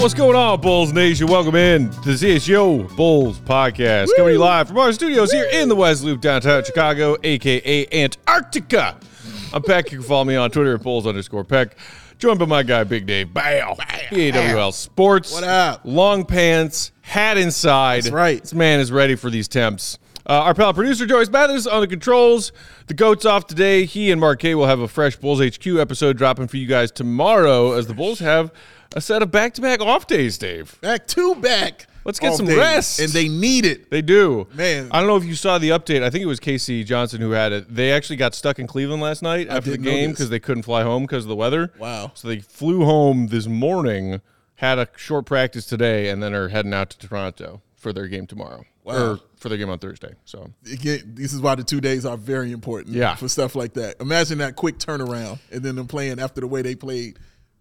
What's going on, Bulls Nation? Welcome in to the CHGO Bulls podcast, coming to you live from our studios here in the West Loop, downtown Chicago, aka Antarctica. I'm Peck. You can follow me on Twitter at Bulls underscore Peck. Joined by my guy, Big Dave Bow. Bawl Sports. What up? Long pants, hat inside. That's right. This man is ready for these temps. Uh, our pal producer Joyce Mathers on the controls. The goat's off today. He and Mark K will have a fresh Bulls HQ episode dropping for you guys tomorrow as the Bulls have a set of back-to-back off days, Dave. Back to back. Let's get some day. rest. And they need it. They do. Man. I don't know if you saw the update. I think it was K.C. Johnson who had it. They actually got stuck in Cleveland last night after the game because they couldn't fly home because of the weather. Wow. So they flew home this morning, had a short practice today, and then are heading out to Toronto for their game tomorrow. Wow. Or for their game on Thursday. So Again, this is why the two days are very important Yeah. for stuff like that. Imagine that quick turnaround and then them playing after the way they played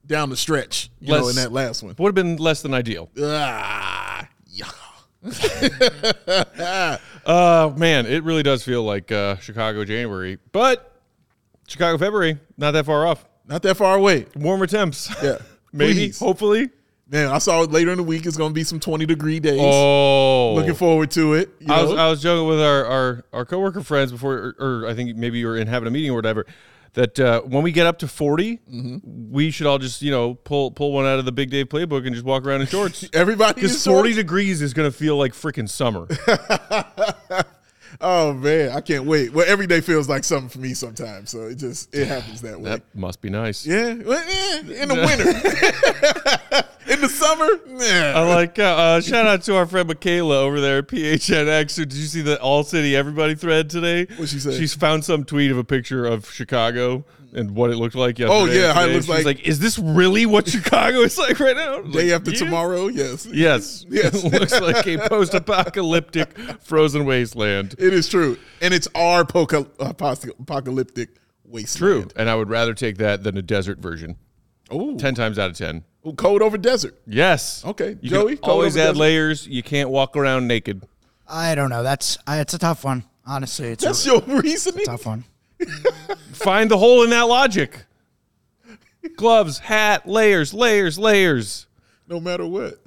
down the stretch, you know, in that last one. would have been less than ideal. Ah, yeah. Uh man, it really does feel like uh, Chicago January, but Chicago February not that far off. Not that far away. Warmer temps. Yeah. Maybe, Please. hopefully. Man, I saw it later in the week. It's going to be some 20 degree days. Oh, Looking forward to it. You I was. I was joking with our, our, our coworker friends before, or, or I think maybe you were in having a meeting or whatever, that uh, when we get up to 40, Mm-hmm. we should all just, you know, pull pull one out of the Big Dave playbook and just walk around in shorts. Everybody Because 40 shorts? degrees is going to feel like freaking summer. Oh man, I can't wait. Well, every day feels like something for me sometimes, so it just it happens that way. that must be nice. Yeah, well, in the winter, in the summer, I nah. like, uh, uh, shout out to our friend Michaela over there at PHNX. Did you see the All City Everybody thread today? What'd she say? She's found some tweet of a picture of Chicago and what it looked like yesterday. Oh, yeah, how it looks She's like- is this really what Chicago is like right now? day Like, after yeah. tomorrow. Yes, Yes. Yes. it looks like a post apocalyptic frozen wasteland. it is true, and it's our poca- apocalyptic wasteland. True. And I would rather take that than a desert version. Oh, 10 times out of 10. cold over desert. Yes. Okay, You Joey, can always add desert? layers. You can't walk around naked. I don't know. That's I, it's a tough one. Honestly, it's That's a your reasoning. tough one. Find the hole in that logic. Gloves, hat, layers, layers, layers. No matter what,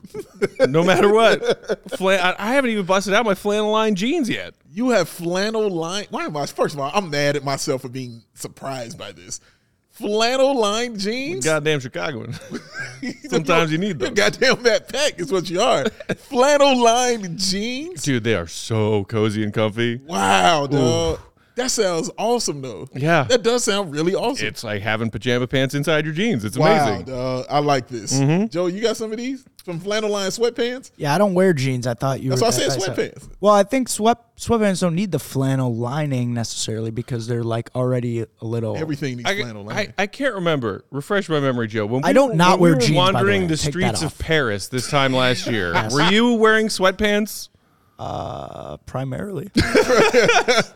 No matter what. Flan- I, I haven't even busted out my flannel line jeans yet. you have flannel line. Why am I? First of all, I'm mad at myself for being surprised by this. Flannel line jeans. Goddamn Chicagoan. Sometimes you need those. goddamn Matt Peck is what you are. Flannel lined jeans. Dude, they are so cozy and comfy. Wow, dog. That sounds awesome, though. Yeah. That does sound really awesome. It's like having pajama pants inside your jeans. It's wow, amazing. Mm-hmm. I like this. Joe, you got some of these from flannel line sweatpants? Yeah, I don't wear jeans. I thought you. That's were, why I said that- sweatpants. Well, I think sweat sweatpants don't need the flannel lining necessarily because they're like already a little. Everything needs I, flannel I. I can't remember. Refresh my memory, Joe. When we I don't were, not when we wear were jeans, by the wandering way. the Take that streets of. Paris this time last year, were you wearing sweatpants? Uh, primarily.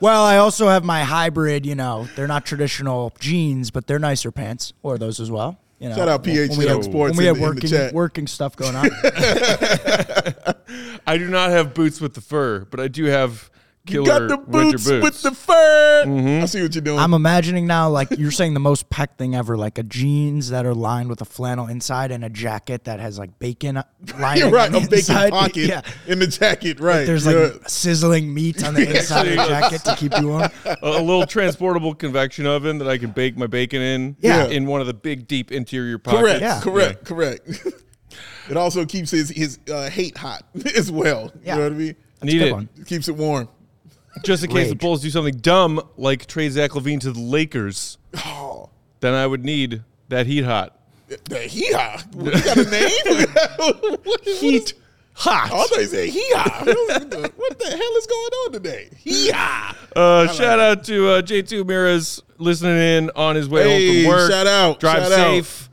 well, I also have my hybrid. You know, they're not traditional jeans, but they're nicer pants. Or those as well. You know, Shout out when- when we have, Sports when we in have the- in the working working stuff going on. I do not have boots with the fur, but I do have You killer got the boots, boots. with the fur. Mm-hmm. I see what you're doing. I'm imagining now, like you're saying, the most peck thing ever, like a jeans that are lined with a flannel inside and a jacket that has like bacon lining. You're right. on A the bacon pocket Yeah. in the jacket. Right. There's Yeah. like sizzling meat on the inside of the jacket to keep you warm. a, a little transportable convection oven that I can bake my bacon in. Yeah. in one of the big, deep interior pockets. correct. Yeah. Correct. Correct. it also keeps his his uh, hate hot as well. Yeah. You know what I mean? Need good it one. It keeps it warm. Just in case the Bulls do something dumb, like trade Zach LaVine to the Lakers. Oh, Then I would need that heat hot. the hee haw. You got a name? What is- Heat hot. I thought he said hee haw. What the what the hell is going on today? Hee haw. Uh, shout out to uh, J2 Miras listening in on his way home Hey, from work. shout out, Drive shout out. safe.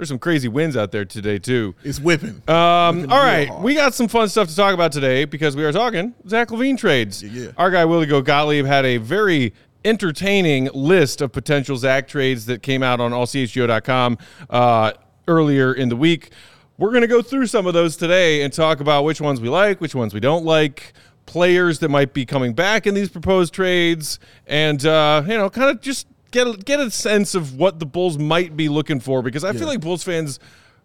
There's some crazy winds out there today too. It's whipping. Um, Whipping all right, hard. we got some fun stuff to talk about today because we are talking Zach LaVine trades. Yeah, yeah. Our guy Willie Go Gottlieb had a very entertaining list of potential Zach trades that came out on allchgo.com uh, earlier in the week. We're going to go through some of those today and talk about which ones we like, which ones we don't like, players that might be coming back in these proposed trades, and uh, you know, kind of just get a, get a sense of what the Bulls might be looking for because I feel like Bulls fans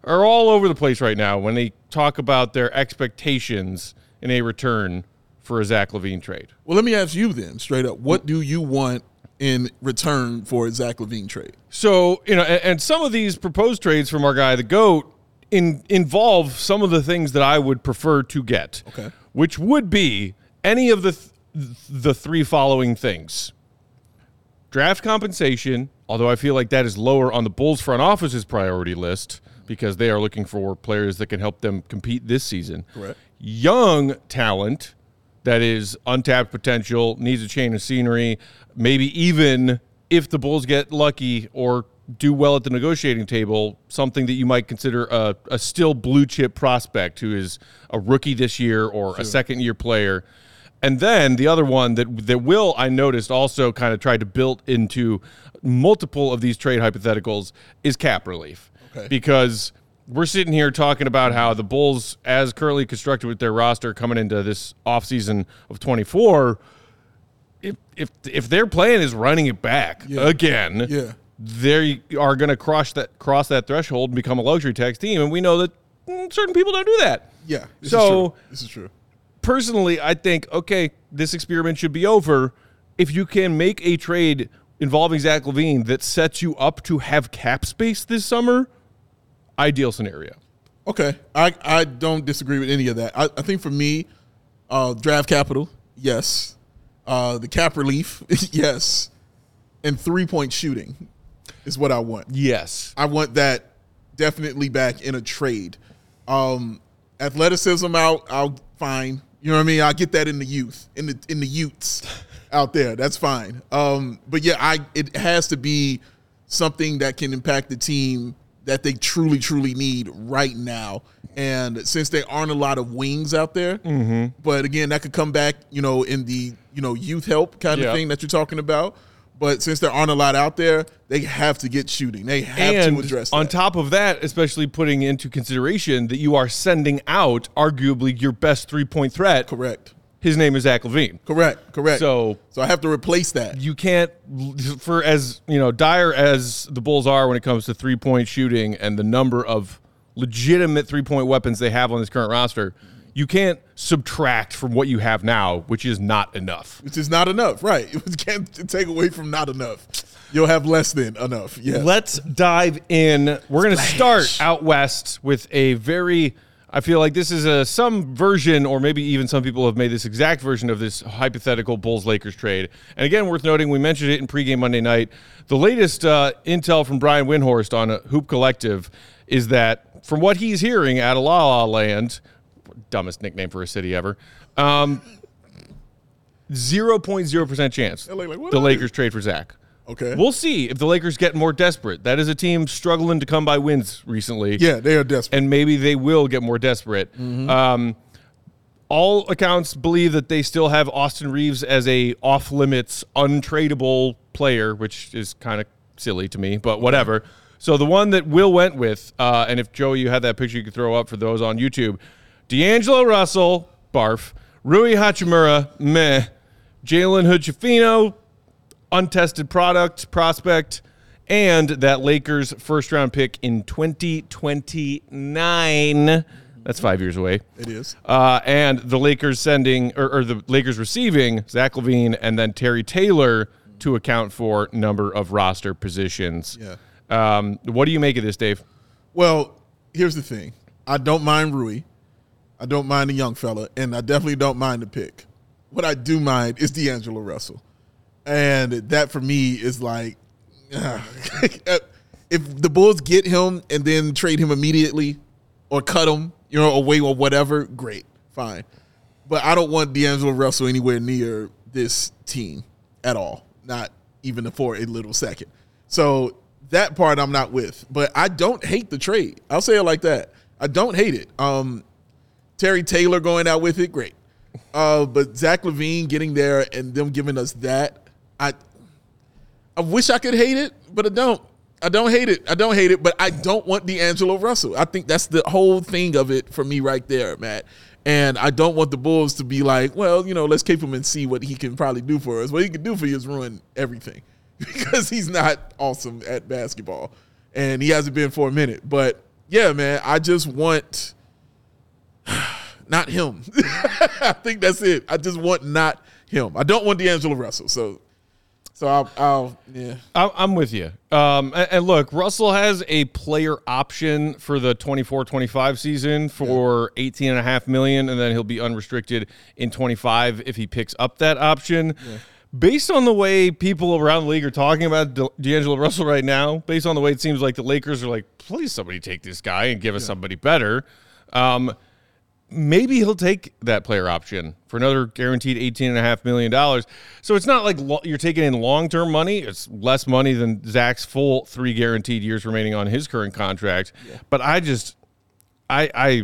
are all over the place right now when they talk about their expectations in a return for a Zach LaVine trade. Well, let me ask you then, straight up. What do you want in return for a Zach LaVine trade? So, you know, and, and some of these proposed trades from our guy, the GOAT, in, involve some of the things that I would prefer to get. Okay. Which would be any of the, th- the three following things draft compensation, although I feel like that is lower on the Bulls front office's priority list because they are looking for players that can help them compete this season. Correct. Young talent that is untapped potential, needs a change of scenery, maybe even if the Bulls get lucky or do well at the negotiating table, something that you might consider a, a still blue chip prospect who is a rookie this year or a second year player. And then the other one that that Will I noticed also kind of tried to build into multiple of these trade hypotheticals is cap relief. Okay. Because we're sitting here talking about how the Bulls, as currently constructed with their roster coming into this offseason of 24, if if if their plan is running it back Yeah. again, Yeah. they are going to cross that cross that threshold and become a luxury tax team, and we know that mm, certain people don't do that. Yeah. This So- is true. This is true. Personally, I think okay, this experiment should be over if you can make a trade involving Zach LaVine that sets you up to have cap space this summer. Ideal scenario. Okay. I, I don't disagree with any of that. I, I think for me, uh, draft capital, yes. Uh, the cap relief, yes. And three point shooting is what I want. Yes. I want that definitely back in a trade. Um, athleticism out, I'll fine. You know what I mean? I'll get that in the youth, in the in the youths out there. That's fine. Um, but yeah, I it has to be something that can impact the team that they truly, truly need right now. And since there aren't a lot of wings out there, but again, that could come back, you know, in the you know youth help kind Yeah. of thing that you're talking about. But since there aren't a lot out there, they have to get shooting. They have and to address on top of that, especially putting into consideration that you are sending out arguably your best three point threat. Correct. His name is Zach LaVine. Correct. Correct. So so I have to replace that. you can't for as you know dire as the bulls are when it comes to three point shooting and the number of legitimate three point weapons they have on this current roster you can't subtract from what you have now which is not enough Which is not enough, right? You can't take away from not enough. You'll have less than enough. Yeah. let's dive in we're going to start out west with a very I feel like this is a some version, or maybe even some people have made this exact version of this hypothetical Bulls Lakers trade. And again, worth noting, we mentioned it in pregame Monday night. The latest uh, intel from Brian Windhorst on a Hoop Collective is that from what he's hearing at La La Land, dumbest nickname for a city ever, um, 0.0% chance like, the Lakers trade for Zach. Okay. We'll see if the Lakers get more desperate. That is a team struggling to come by wins recently. yeah, they are desperate. And maybe they will get more desperate. Um, all accounts believe that they still have Austin Reaves as a off limits, untradeable player, which is kind of silly to me, but whatever. So the one that Will went with, uh, and if Joe, you had that picture you could throw up for those on YouTube, D'Angelo Russell, barf, Rui Hachimura, meh, Jalen Hood untested product prospect and that Lakers first round pick in 2029. That's five years away. it is. Uh, and the Lakers sending or, or the Lakers receiving Zach LaVine and then Terry Taylor to account for number of roster positions. Yeah. Um, what do you make of this, Dave? Well, here's the thing. I don't mind Rui. I don't mind the young fella, and I definitely don't mind the pick. What I do mind is D'Angelo Russell. And that for me is like if the Bulls get him and then trade him immediately or cut him you know, away or whatever, great, fine. But I don't want D'Angelo Russell anywhere near this team at all, not even for a little second. So that part I'm not with. But I don't hate the trade. I'll say it like that. I don't hate it. Um, Terry Taylor going out with it, great. Uh, but Zach LaVine getting there and them giving us that, I I wish I could hate it, but I don't. I don't hate it. I don't hate it, but I don't want D'Angelo Russell. I think that's the whole thing of it for me right there, Matt. And I don't want the Bulls to be like, well, you know, let's keep him and see what he can probably do for us. What he can do for you is ruin everything because he's not awesome at basketball and he hasn't been for a minute. But yeah, man, I just want not him. I think that's it. I just want not him. I don't want D'Angelo Russell. So, so I'll, I'll yeah. I- I'm with you. Um, and, look, Russell has a player option for the 24-25 season for 18 and a half million, and then he'll be unrestricted in 25 if he picks up that option. Based on the way people around the league are talking about D'Angelo Russell right now, based on the way it seems like the Lakers are like, please somebody take this guy and give us somebody better. Um, maybe he'll take that player option for another guaranteed $18.5 million. So it's not like lo- you're taking in long term money. It's less money than Zach's full three guaranteed years remaining on his current contract. But I just, I, I,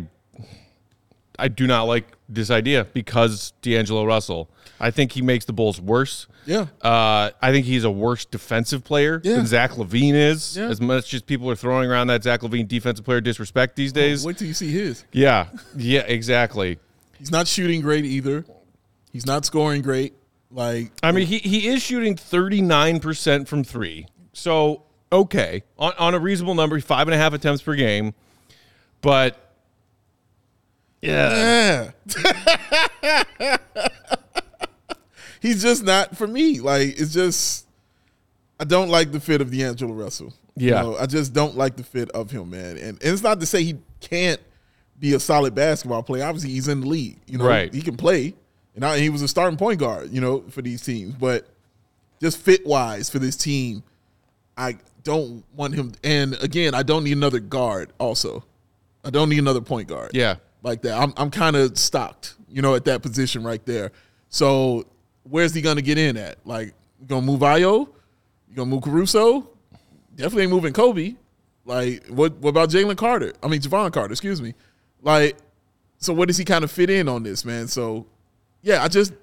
I do not like this idea because D'Angelo Russell. I think he makes the Bulls worse. Yeah. Uh, I think he's a worse defensive player Yeah. than Zach LaVine is. Yeah. As much as people are throwing around that Zach LaVine defensive player disrespect these days. Wait till you see his. Yeah, yeah, exactly. He's not shooting great either. He's not scoring great. Like I mean, he, he is shooting 39% from three. So, okay, on, on a reasonable number, five and a half attempts per game. But, yeah. Yeah. He's just not for me. Like it's just I don't like the fit of the D'Angelo Russell. You Yeah. know, I just don't like the fit of him, man. And, and it's not to say he can't be a solid basketball player. Obviously, he's in the league. You know, Right. he can play. And I, he was a starting point guard, you know, for these teams. But just fit wise for this team, I don't want him. And again, I don't need another guard. Also, I don't need another point guard Yeah. Like that. I'm I'm kind of stocked, you know, at that position right there. So where's he gonna get in at? Like, you gonna move Ayo? You gonna move Caruso? Definitely ain't moving Coby. Like, what what about Jalen Carter? I mean Jevon Carter, excuse me. Like, so where does he kind of fit in on this, man? So yeah, I just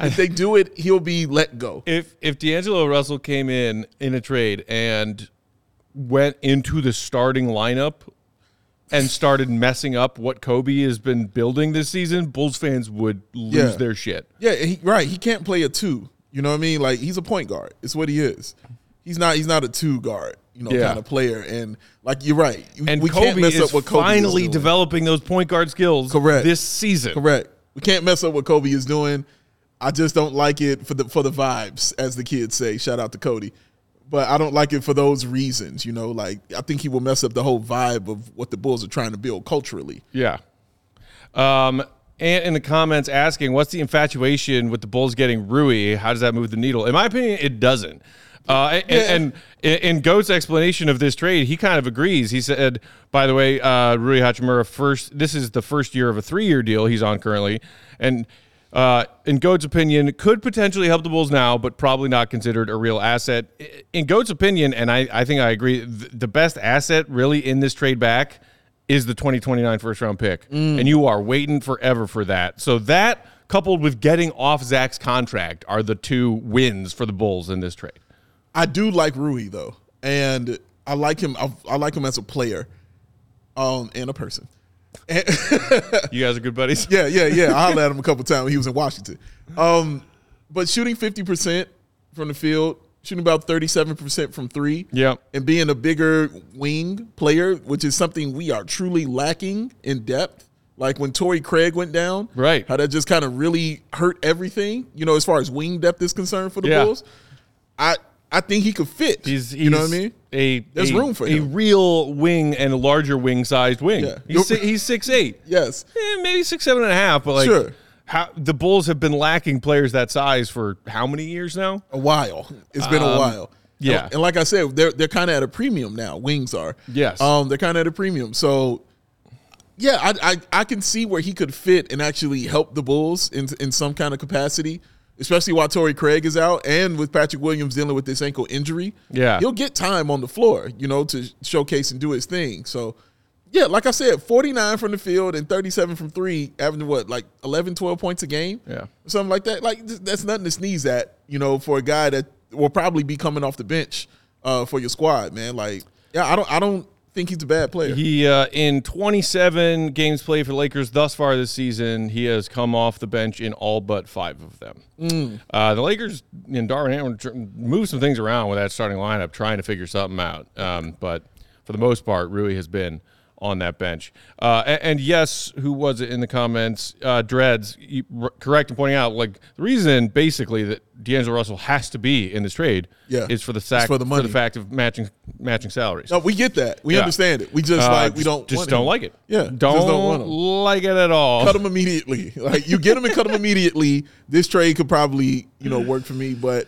if they do it, he'll be let go. If if D'Angelo Russell came in in a trade and went into the starting lineup and started messing up what Coby has been building this season, Bulls fans would lose Yeah. their shit. Yeah, he, right. He can't play a two. You know what I mean? Like he's a point guard. It's what he is. He's not. He's not a two guard. You know, Yeah. kind of player. And like you're right. And we Coby can't mess is up what Coby finally developing those point guard skills Correct. this season. Correct. We can't mess up what Coby is doing. I just don't like it for the for the vibes, as the kids say. Shout out to Cody. But I don't like it for those reasons, you know. Like I think he will mess up the whole vibe of what the Bulls are trying to build culturally. Yeah. Um, and in the comments asking, what's the infatuation with the Bulls getting Rui? How does that move the needle? In my opinion, it doesn't. Uh, and, Yeah. and in Goat's explanation of this trade, he kind of agrees. He said, by the way, uh, Rui Hachimura first. This is the first year of a three-year deal he's on currently, and uh, in Goat's opinion, could potentially help the Bulls now, but probably not considered a real asset. In Goat's opinion, and I, I think I agree, th- the best asset really in this trade back is the 2029 first round pick. And you are waiting forever for that. So that coupled with getting off Zach's contract are the two wins for the Bulls in this trade. I do like Rui though, and I like him. I, I like him as a player, um, and a person. You guys are good buddies? Yeah, yeah, yeah. I hollered at him a couple times when he was in Washington. Um, but shooting fifty percent from the field, shooting about thirty-seven percent from three. Yeah. and being a bigger wing player, which is something we are truly lacking in depth. Like when Torrey Craig went down, Right. How that just kind of really hurt everything. You know, as far as wing depth is concerned for the Yeah. Bulls. I I think he could fit. He's, he's you know what I mean? A There's a- room for a real wing and a larger wing sized wing. Yeah. He's si- he's six eight. Yes. Eh, maybe six seven and a half, but like Sure. how the Bulls have been lacking players that size for how many years now? a while. It's been a while. Um, yeah. and, and like I said, they're they're kind of at a premium now. Wings are. Yes. Um, they're kind of at a premium. So yeah, I, I I can see where he could fit and actually help the Bulls in in some kind of capacity, especially while Torrey Craig is out and with Patrick Williams dealing with this ankle injury. Yeah. he'll get time on the floor, you know, to showcase and do his thing. So. Yeah, like I said, 49 from the field and 37 from three, averaging what, like 11, 12 points a game? Yeah. Something like that. Like, that's nothing to sneeze at, you know, for a guy that will probably be coming off the bench uh, for your squad, man. Like, yeah, I don't I don't think he's a bad player. He uh, in 27 games played for Lakers thus far this season, he has come off the bench in all but five of them. Mm. Uh, the Lakers and Darvin Ham moved some things around with that starting lineup, trying to figure something out. Um, but for the most part, Rui has been on that bench. Uh, and, and yes, who was it in the comments? Uh, Dreads, you, r- correct in pointing out like the reason basically that D'Angelo Russell has to be in this trade Yeah. is for the It's sac- for the money. fact of matching matching salaries. No, we get that. We Yeah. understand it. We just Uh, like we don't just don't him. like it. Yeah, don't, don't like it at all. Cut him immediately. Like you get him and cut him immediately. This trade could probably you know work for me, but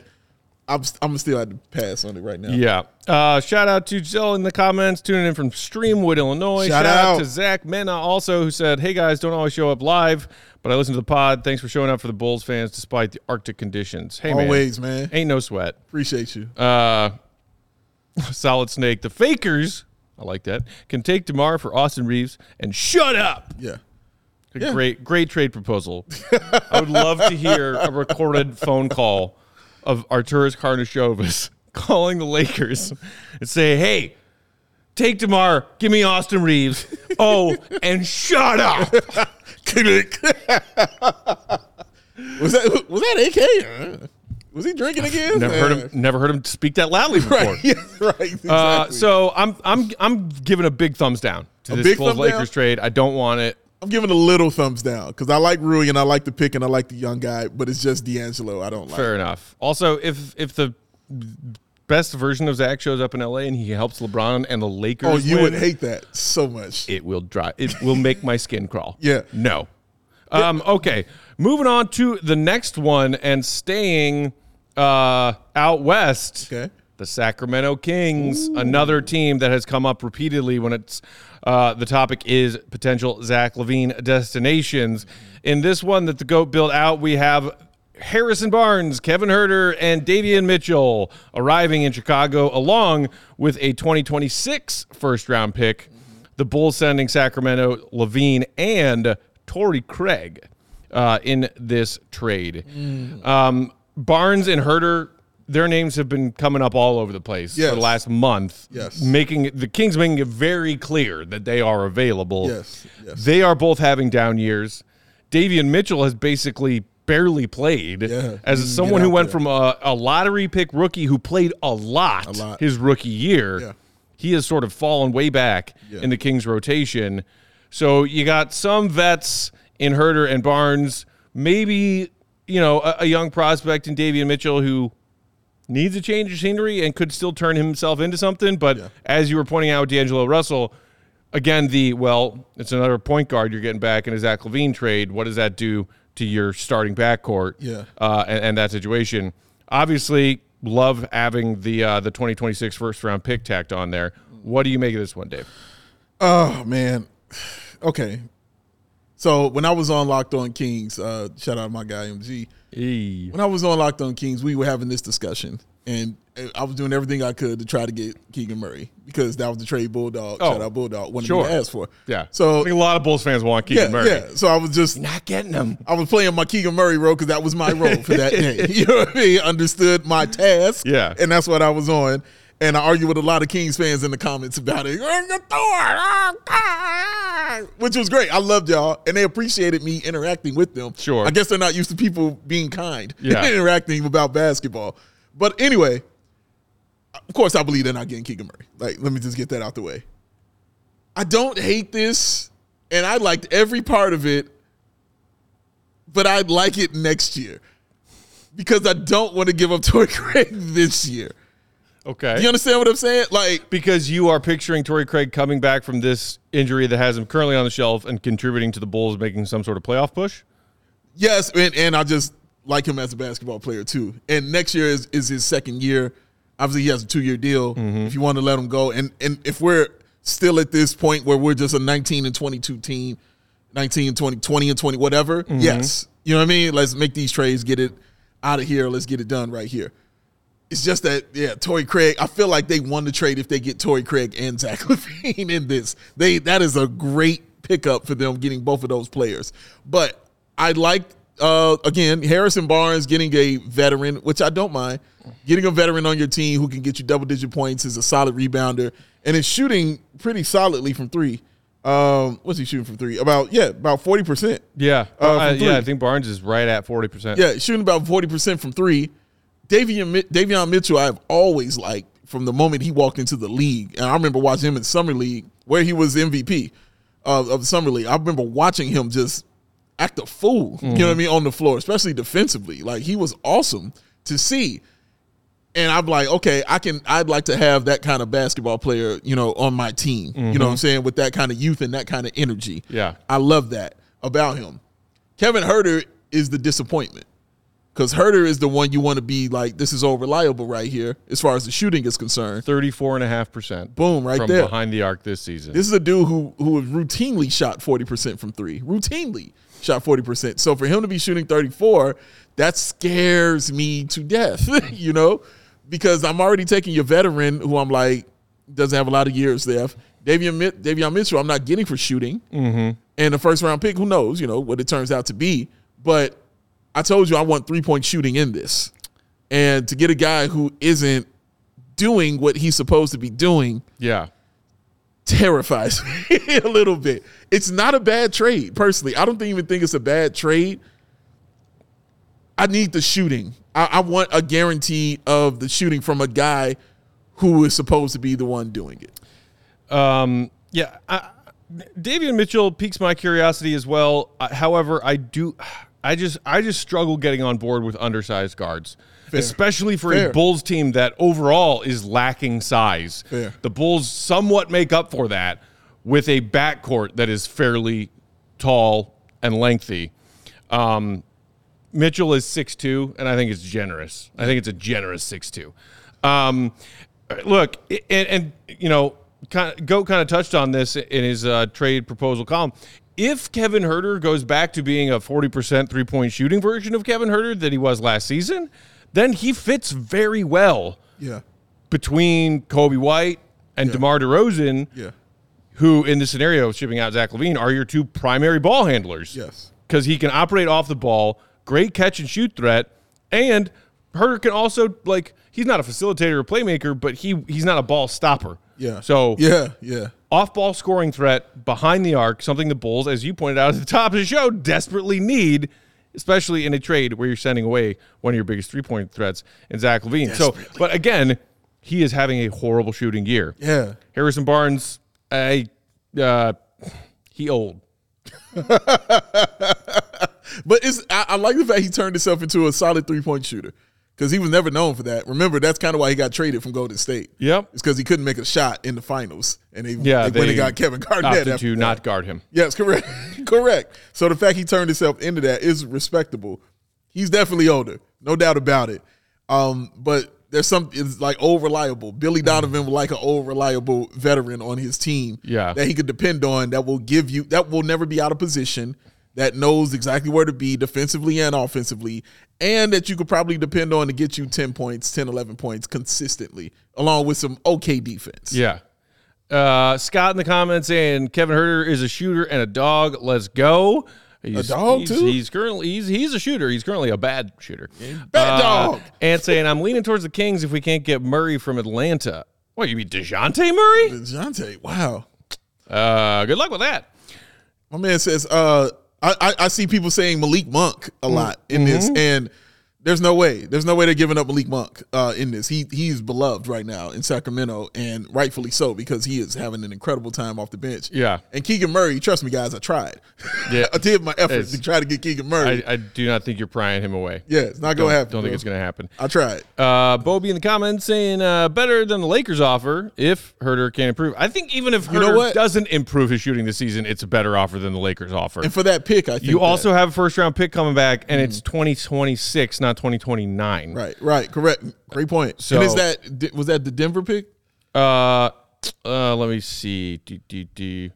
I'm I'm still have to pass on it right now. Yeah. Uh, shout out to Jill in the comments, tuning in from Streamwood, Illinois. Shout out. out. to Zach Mena also, who said, Hey guys, don't always show up live, but I listen to the pod. Thanks for showing up for the Bulls fans despite the Arctic conditions. Hey, man. Always, man. Ain't no sweat. Appreciate you. Uh, solid snake. The fakers, I like that, can take DeMar for Austin Reaves and shut up. yeah. A Yeah. Great, great trade proposal. I would love to hear a recorded phone call of Arturas Karnisovas calling the Lakers and say, "Hey, take DeMar, give me Austin Reaves. Oh, and shut up." Was that was that AK? Uh, Was he drinking again? Never heard him. Never heard him speak that loudly before. Right. Right. Exactly. Uh, so I'm I'm I'm giving a big thumbs down to A this Bulls Lakers down? trade. I don't want it. I'm giving a little thumbs down because I like Rui and I like the pick and I like the young guy, but it's just D'Angelo. I don't like. Fair enough. Also, if if the best version of Zach shows up in LA and he helps LeBron and the Lakers, Oh, you win, would hate that so much. it will dry. It will make my skin crawl. Yeah. No. Um, okay. Moving on to the next one and staying uh, out west. Okay. The Sacramento Kings, another team that has come up repeatedly when it's uh, the topic is potential Zach LaVine destinations. In this one that the GOAT built out, we have Harrison Barnes, Kevin Huerter, and Davion Mitchell arriving in Chicago along with a 2026 first round pick. The Bulls sending Sacramento LaVine and Torrey Craig uh, in this trade. Um, Barnes and Huerter, their names have been coming up all over the place Yes. for the last month. Yes. Making it- the Kings making it very clear that they are available. Yes, yes. They are both having down years. Davion Mitchell has basically barely played Yeah, as someone who went there. from a, a lottery pick rookie who played a lot, A lot. his rookie year. Yeah. He has sort of fallen way back Yeah. in the Kings rotation. So you got some vets in Huerter and Barnes, maybe, you know, a, a young prospect in Davion Mitchell who needs a change of scenery and could still turn himself into something. But as you were pointing out, with D'Angelo Russell, again, the well, it's another point guard you're getting back in a Zach LaVine trade. What does that do to your starting backcourt? Yeah. uh, and, and that situation. Obviously, love having the uh, the 2026 first round pick tacked on there. What do you make of this one, Dave? Oh man. Okay. So when I was on Locked On Kings, uh, shout out to my guy MG. When I was on Locked On Kings, we were having this discussion, and I was doing everything I could to try to get Keegan Murray because that was the trade Bulldog. Oh, shout out Bulldog. Wanted sure. me to ask for. Yeah. I So think a lot of Bulls fans want Keegan yeah, Murray. yeah. So I was just Not getting him. I was playing my Keegan Murray role because that was my role for that day. You know what I mean? Understood my task. Yeah. And that's what I was on. And I argued with a lot of Kings fans in the comments about it. "Where's the Thor? God." Which was great. I loved y'all. And they appreciated me interacting with them. Sure. I guess they're not used to people being kind Yeah. interacting about basketball. But anyway, of course, I believe they're not getting Keegan Murray. Like, let me just get that out the way. I don't hate this, and I liked every part of it, but I'd like it next year because I don't want to give up Torrey Craig this year. Okay. You understand what I'm saying? Like, because you are picturing Torrey Craig coming back from this injury that has him currently on the shelf and contributing to the Bulls making some sort of playoff push. yes, and, and I just like him as a basketball player too. And next year is, is his second year. Obviously, he has a two year deal. Mm-hmm. If you want to let him go, and and if we're still at this point where we're just a 19 and 22 team, 19 and 20, 20 and 20, whatever. Mm-hmm. Yes. You know what I mean? Let's make these trades, get it out of here. Let's get it done right here. It's just that, yeah, Torrey Craig. I feel like they won the trade if they get Torrey Craig and Zach LaVine in this. They that is a great pickup for them getting both of those players. But I like uh, again Harrison Barnes getting a veteran, which I don't mind. Getting a veteran on your team who can get you double digit points is a solid rebounder and is shooting pretty solidly from three. Um, what's he shooting from three? About yeah, about forty percent. Yeah, Uh, Uh, yeah. I think Barnes is right at forty percent. Yeah, shooting about forty percent from three. Davion, Davion Mitchell, I've always liked from the moment he walked into the league, and I remember watching him in summer league where he was MVP of, of the summer league. I remember watching him just act a fool, you know what I mm-hmm. mean, on the floor, especially defensively. Like he was awesome to see. And I'm like, okay, I can. I'd like to have that kind of basketball player, you know, on my team. You know what I'm mm-hmm. saying? With that kind of youth and that kind of energy. Yeah. I love that about him. Kevin Huerter is the disappointment because Huerter is the one you want to be like. This is all reliable right here as far as the shooting is concerned. 34 and a half percent. Boom, right from there. behind the arc this season. This is a dude who who has routinely shot forty percent from three. Routinely shot forty percent. So for him to be shooting thirty four, that scares me to death. you know, because I'm already taking your veteran who I'm like doesn't have a lot of years left. Davion, Davion Mitchell, I'm not getting for shooting. Mm-hmm. And the first round pick, who knows? You know what it turns out to be. But I told you I want three point shooting in this, and to get a guy who isn't doing what he's supposed to be doing yeah. terrifies me a little bit. It's not a bad trade, personally. I don't even think it's a bad trade. I need the shooting. I, I want a guarantee of the shooting from a guy who is supposed to be the one doing it. Um, yeah, I, Davion Mitchell piques my curiosity as well. Uh, however, I do, I just, I just struggle getting on board with undersized guards, especially for Fair. a Bulls team that overall is lacking size. Fair. The Bulls somewhat make up for that with a backcourt that is fairly tall and lengthy. Um, Mitchell is 6'2, and I think it's generous. I think it's a generous 6'2. Um, look, and, and you know, kind of, Goat kind of touched on this in his uh, trade proposal column. If Kevin Huerter goes back to being a 40% three point shooting version of Kevin Huerter that he was last season, then he fits very well Yeah. between Coby White and DeMar DeRozan, Yeah. who in the scenario of shipping out Zach LaVine are your two primary ball handlers Yes. because he can operate off the ball, great catch and shoot threat, and Huerter can also like he's not a facilitator or playmaker, but he he's not a ball stopper. Yeah. So Yeah. Yeah. Off ball scoring threat behind the arc, something the Bulls, as you pointed out at the top of the show, desperately need, especially in a trade where you're sending away one of your biggest three point threats in Zach LaVine. So, but again, he is having a horrible shooting year. Yeah. Harrison Barnes, I uh, he old. But it's I, I like the fact he turned himself into a solid three point shooter because he was never known for that. Remember, that's kind of why he got traded from Golden State. Yep. It's because he couldn't make a shot in the finals, and they, Yeah, they, went and got Kevin Garnett after to that. not guard him. Yes, correct, correct. So the fact he turned himself into that is respectable. He's definitely older, no doubt about it. Um, but there's some it's like old reliable. Billy Donovan was like an old reliable veteran on his team. Yeah. that he could depend on. That will give you that will never be out of position. That knows exactly where to be defensively and offensively, and that you could probably depend on to get you 10 points, 10, 11 points consistently, along with some okay defense. Yeah. Uh, Scott in the comments saying Kevin Huerter is a shooter and a dog. Let's go. He's, dog, he's, too? He's currently he's he's a shooter. He's currently a bad shooter. Bad Uh, dog. And saying I'm leaning towards the Kings if we can't get Murray from Atlanta. What you mean Dejounte Murray? Dejounte, wow. Uh, good luck with that. My man says, uh, I, I, I see people saying Malik Monk a lot in this, mm-hmm. and there's no way. There's no way they're giving up Malik Monk uh, in this. He he's beloved right now in Sacramento, and rightfully so because he is having an incredible time off the bench. Yeah. And Keegan Murray, trust me, guys, I tried. Yeah. I did my effort It's- to try to get Keegan Murray. I, I do not think you're prying him away. yeah, it's not Don't, gonna happen. don't think it's going to happen. I tried. Uh, Bobby in the comments saying uh, better than the Lakers offer if Huerter can improve. I think even if know Huerter what? doesn't improve his shooting this season, it's a better offer than the Lakers offer. And for that pick, I think You that- also have a first round pick coming back, and it's 2026, not 2029. right, right, correct, great point. So- and is that was that the Denver pick? Uh, uh, let me see. D, D, D.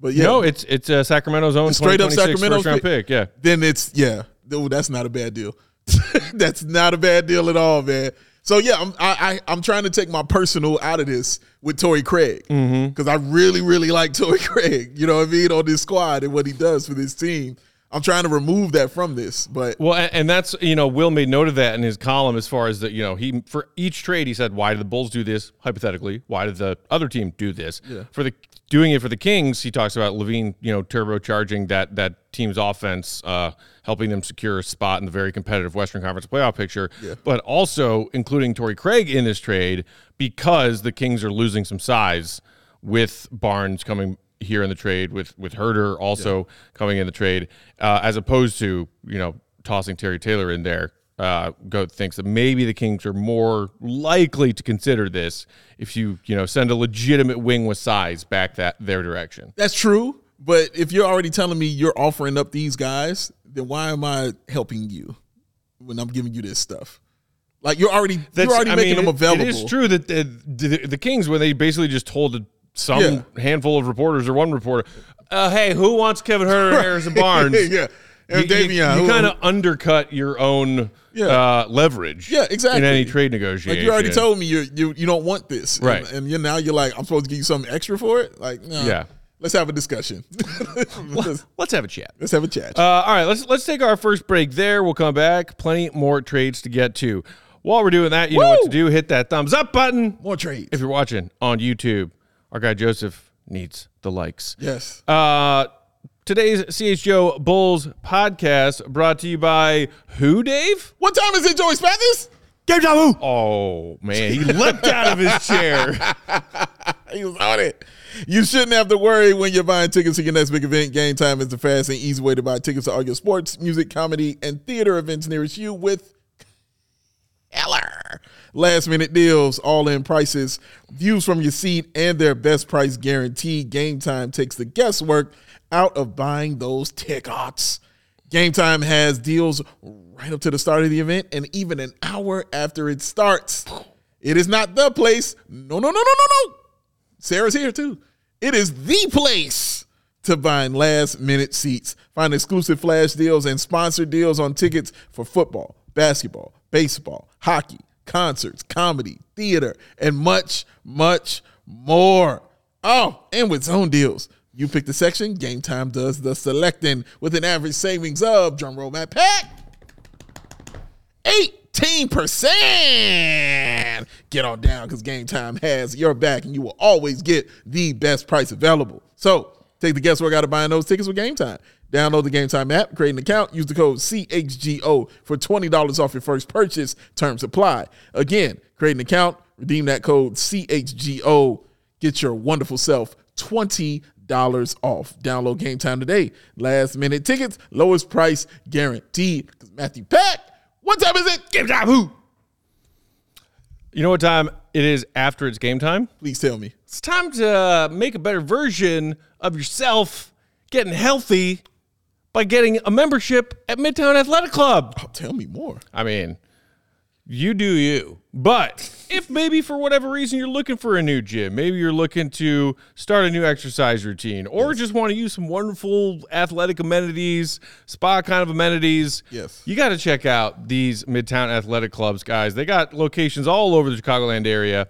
But yeah, No, it's it's uh, Sacramento's own straight up 2026 Sacramento's first round pick. pick. Yeah. then it's yeah. Ooh, that's not a bad deal. that's not a bad deal at all, man. So yeah, I'm I, I I'm trying to take my personal out of this with Torrey Craig because I really really like Torrey Craig. You know what I mean on this squad and what he does for this team. I'm trying to remove that from this, but Well, and, that's you know Will made note of that in his column as far as that you know he for each trade he said why did the Bulls do this? Hypothetically why did the other team do this? For the doing it for the Kings he talks about LaVine you know turbocharging that that team's offense uh, helping them secure a spot in the very competitive Western Conference playoff picture but also including Torrey Craig in this trade because the Kings are losing some size with Barnes coming here in the trade with with Huerter also coming in the trade, uh, as opposed to you know tossing Terry Taylor in there. Uh, Goat thinks that maybe the Kings are more likely to consider this if you you know send a legitimate wing with size back that their direction. that's true. But if you're already telling me you're offering up these guys, then why am I helping you when I'm giving you this stuff? Like you're already you're already I making mean, them available. It is true that the, the, the Kings when they basically just told some Yeah. handful of reporters or one reporter, uh, "Hey, who wants Kevin Huerter and Harrison Barnes?" yeah. And you, Davion, you, who- kind of undercut your own Yeah. uh, leverage. Yeah, exactly. In any trade negotiation, Like you already told me you you you don't want this, Right. And, and you now you're like, I'm supposed to give you something extra for it. Like, no, Yeah. Let's have a discussion. let's, Let's have a chat. let's have a chat. Uh, all right, let's let's take our first break there. We'll come back. Plenty more trades to get to. While we're doing that, you know what to do. Hit that thumbs up button. More trades. If you're watching on YouTube, our guy Joseph needs the likes. yes. Uh, today's CHGO Bulls podcast brought to you by who, Dave? what time is it, Joey Spathis? Game time. Oh man, he leapt out of his chair. He was on it. You shouldn't have to worry when you're buying tickets to your next big event. Game time is the fast and easy way to buy tickets to all your sports, music, comedy, and theater events nearest you with Keller. Last minute deals, all in prices, views from your seat, and their best price guarantee. Game time takes the guesswork out of buying those tickets. Game time has deals right up to the start of the event and even an hour after it starts. It is not the place. No, no, no, no, no, no. Sarah's here too. It is the place to find last minute seats. Find exclusive flash deals and sponsored deals on tickets for football, basketball, baseball, hockey, concerts, comedy, theater, and much, much more. Oh, and with zone deals. You pick the section, Game Time does the selecting with an average savings of, drumroll Matt Peck, 18%. Get on down because Game Time has your back and you will always get the best price available. So take the guesswork out of buying those tickets with Game Time. Download the Game Time app, create an account, use the code CHGO for $20 off your first purchase. Terms apply. Again, create an account, redeem that code CHGO, get your wonderful self $20 off. Download Game Time today. Last minute tickets, lowest price guaranteed. Matthew Peck, what time is it? Game Time who? You know what time it is after it's game time? Please tell me. It's time to make a better version of yourself, getting healthy by getting a membership at Midtown Athletic Club. Oh, tell me more. I mean, you do you. But if maybe for whatever reason you're looking for a new gym, maybe you're looking to start a new exercise routine, or just want to use some wonderful athletic amenities, spa kind of amenities, Yes. you got to check out these Midtown Athletic Clubs, guys. They got locations all over the Chicagoland area.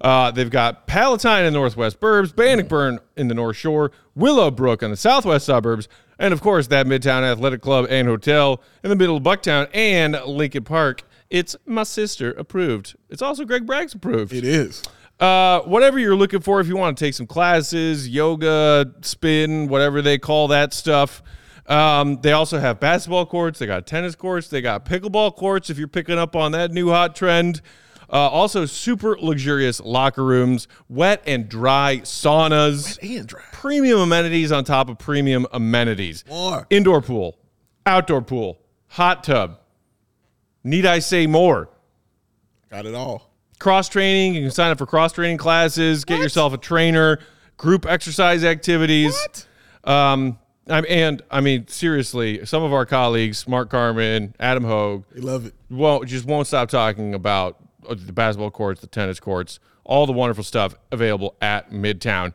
Uh, they've got Palatine in the Northwest Burbs, Bannockburn in the North Shore, Willowbrook in the Southwest suburbs, and of course that Midtown Athletic Club and Hotel in the middle of Bucktown and Lincoln Park. It's my sister approved. It's also Greg Bragg's approved. It is. Uh, whatever you're looking for, if you want to take some classes, yoga, spin, whatever they call that stuff. Um, they also have basketball courts. They got tennis courts. They got pickleball courts. If you're picking up on that new hot trend. Uh, also, super luxurious locker rooms, wet and dry saunas, And dry. premium amenities on top of premium amenities. More. Indoor pool, outdoor pool, hot tub. Need I say more? Got it all. cross training. You can sign up for cross training classes, get yourself a trainer, group exercise activities. What? Um, I'm, and I mean, seriously, some of our colleagues, Mark Carman, Adam Hoge, They love it. won't just won't stop talking about the basketball courts, the tennis courts, all the wonderful stuff available at Midtown.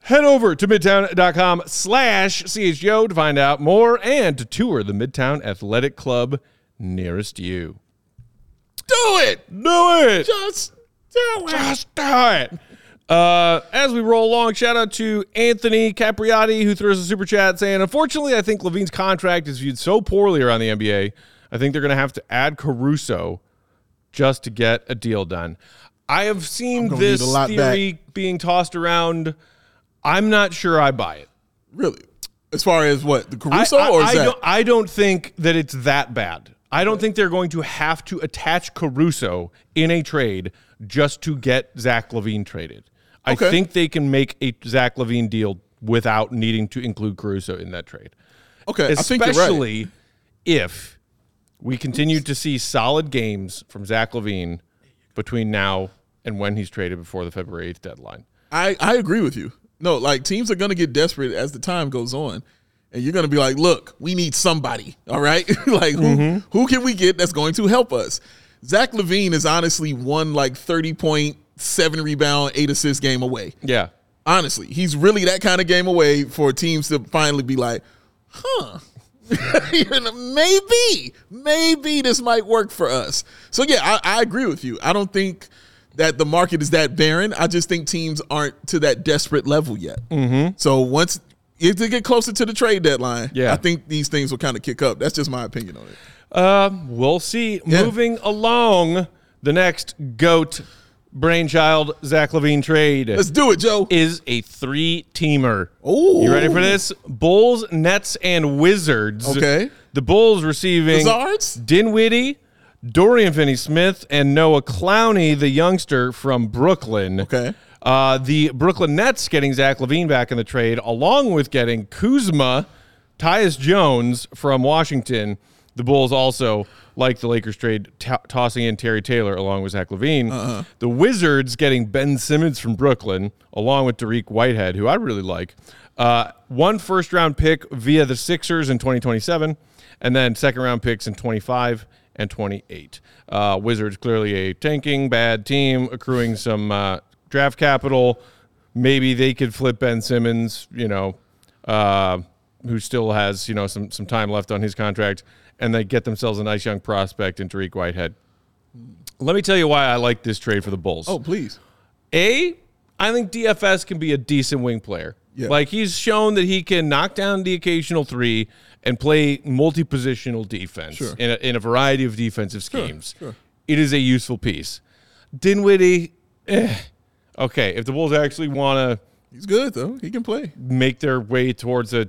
Head over to midtown.com slash CHGO to find out more and to tour the Midtown Athletic Club nearest you. Do it. Do it! Just do it. Just do it. Uh, as we roll along, shout out to Anthony Capriati who throws a super chat saying, "Unfortunately, I think LaVine's contract is viewed so poorly around the NBA. I think they're going to have to add Caruso just to get a deal done." I have seen this need a lot theory being tossed around. I'm not sure I buy it. Really? As far as what the I, Caruso I- or is I that? don't, I don't think that it's that bad. I don't think they're going to have to attach Caruso in a trade just to get Zach LaVine traded. I Okay. think they can make a Zach LaVine deal without needing to include Caruso in that trade. okay, I think you're right. Especially if we continue to see solid games from Zach LaVine between now and when he's traded before the February 8th deadline. I, I agree with you. No, like teams are going to get desperate as the time goes on. And you're going to be like, look, we need somebody. All right. like, who, mm-hmm. who can we get that's going to help us? Zach LaVine is honestly one like 30 point, seven rebound, eight assist game away. Yeah. Honestly, he's really that kind of game away for teams to finally be like, huh. Maybe, maybe this might work for us. So yeah, I, I agree with you. I don't think that the market is that barren. I just think teams aren't to that desperate level yet. Mm-hmm. So once if they get closer to the trade deadline, Yeah. I think these things will kind of kick up. That's just my opinion on it. Uh, we'll see. Yeah. Moving along, the next GOAT brainchild Zach LaVine trade Let's do it, Joe. is a three teamer. Ooh. You ready for this? Bulls, Nets, and Wizards. Okay. The Bulls receiving Wizards? Dinwiddie, Dorian Finney Smith, and Noah Clowney, the youngster from Brooklyn. Okay. Uh, the Brooklyn Nets getting Zach LaVine back in the trade, along with getting Kuzma, Tyus Jones from Washington. The Bulls also, like the Lakers trade, t- tossing in Terry Taylor along with Zach LaVine. The Wizards getting Ben Simmons from Brooklyn, along with Dariq Whitehead, who I really like. Uh, one first round pick via the Sixers in 2027, and then second round picks in 25 and 28. Uh, Wizards clearly a tanking bad team, accruing some uh, draft capital. Maybe they could flip Ben Simmons, you know, uh, who still has you know some some time left on his contract, and they get themselves a nice young prospect in Dariq Whitehead. Let me tell you why I like this trade for the Bulls. Oh, please. A, I think DFS can be a decent wing player. Yeah. Like he's shown that he can knock down the occasional three and play multi-positional defense Sure. in, a, in a variety of defensive schemes. sure. It is a useful piece. Dinwiddie, eh. Okay, if the Bulls actually want to He's good though. He can play. make their way towards a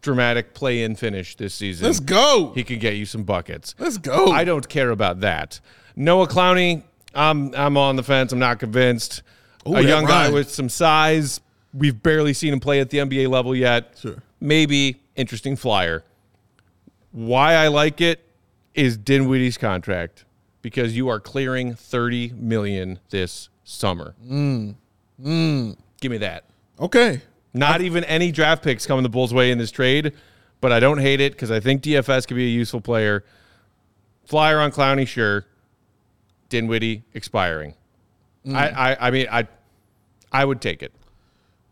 dramatic play-in finish this season, Let's go. he can get you some buckets. Let's go. I don't care about that. Noah Clowney, I'm I'm on the fence. I'm not convinced. Ooh, a young guy with some size. We've barely seen him play at the NBA level yet. Sure. Maybe interesting flyer. Why I like it is Dinwiddie's contract because you are clearing 30 million this summer. Mm. Give me that. Okay. Not even any draft picks coming the Bulls' way in this trade, but I don't hate it because I think DFS could be a useful player. Flyer on Clowney, sure. Dinwiddie expiring. Mm. I, I, I mean, I, I would take it.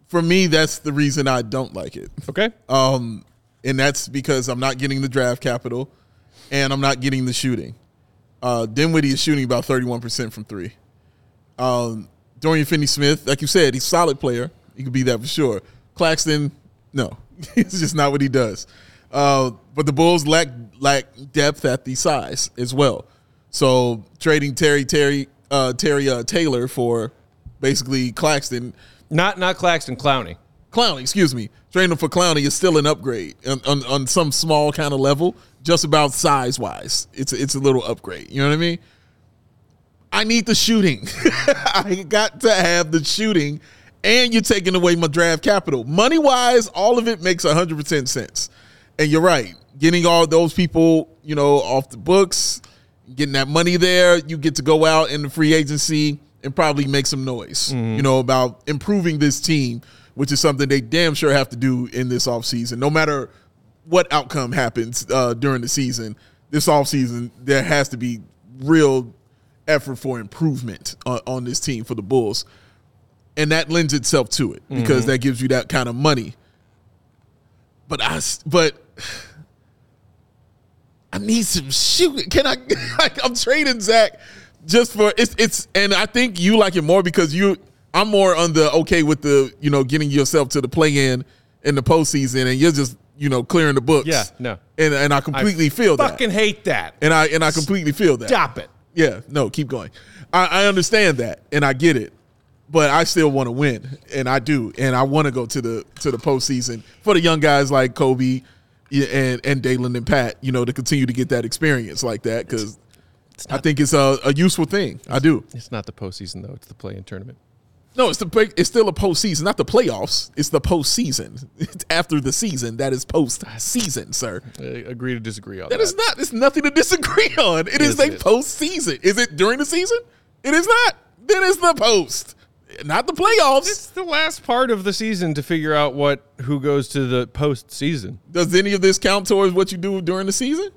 For me, that's the reason I don't like it. Okay. Um, and that's because I'm not getting the draft capital and I'm not getting the shooting. Uh, Dinwiddie is shooting about 31% from three. Um, Dorian Finney Smith, like you said, he's a solid player. He could be that for sure. Claxton, no, it's just not what he does. Uh, but the Bulls lack lack depth at the size as well. So trading Terry Terry uh, Terry uh, Taylor for basically Claxton Not not Claxton Clowney. Clowney, excuse me. Trading him for Clowney is still an upgrade on, on, on some small kind of level, just about size wise. It's it's a little upgrade. You know what I mean? I need the shooting. I got to have the shooting, and you're taking away my draft capital. Money wise, all of it makes 100% sense. And you're right. Getting all those people, you know, off the books, getting that money there, you get to go out in the free agency and probably make some noise, you know, about improving this team, which is something they damn sure have to do in this offseason. No matter what outcome happens uh, during the season, this offseason, there has to be real effort for improvement on, on this team for the Bulls, and that lends itself to it because mm-hmm. that gives you that kind of money. But I, but I need some shoot. Can I? Like, I'm trading Zach just for it's it's, and I think you like it more because you. I'm more on the okay with the you know getting yourself to the play in in the postseason, and you're just you know clearing the books. Yeah, no. and and I completely feel that, Fucking hate that. and I and I completely feel that. Stop it. Yeah, no, keep going. I, I understand that, and I get it, but I still want to win, and I do, and I want to go to the to the postseason for the young guys like Coby and and Dalen and Pat, you know, to continue to get that experience like that because I think it's a, a useful thing. I do. It's not the postseason though; it's the play-in tournament. No, it's the it's still a postseason, not the playoffs. It's the postseason. It's after the season. That is postseason, sir. I agree to disagree on That that. is not. It's nothing to disagree on. It is Yes, a it is. postseason. Is it during the season? It is not. Then it's the post, not the playoffs. It's the last part of the season to figure out what who goes to the postseason. Does any of this count towards what you do during the season?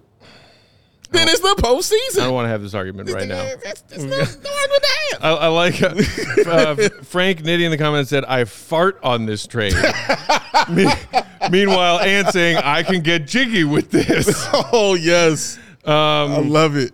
Then it's the postseason. I don't want to have this argument right now. That's, that's not, no argument to have. I, I like uh, uh, Frank Nitty in the comments said, "I fart on this trade." Me- meanwhile, Ant saying, "I can get jiggy with this." Oh yes, Um, I love it.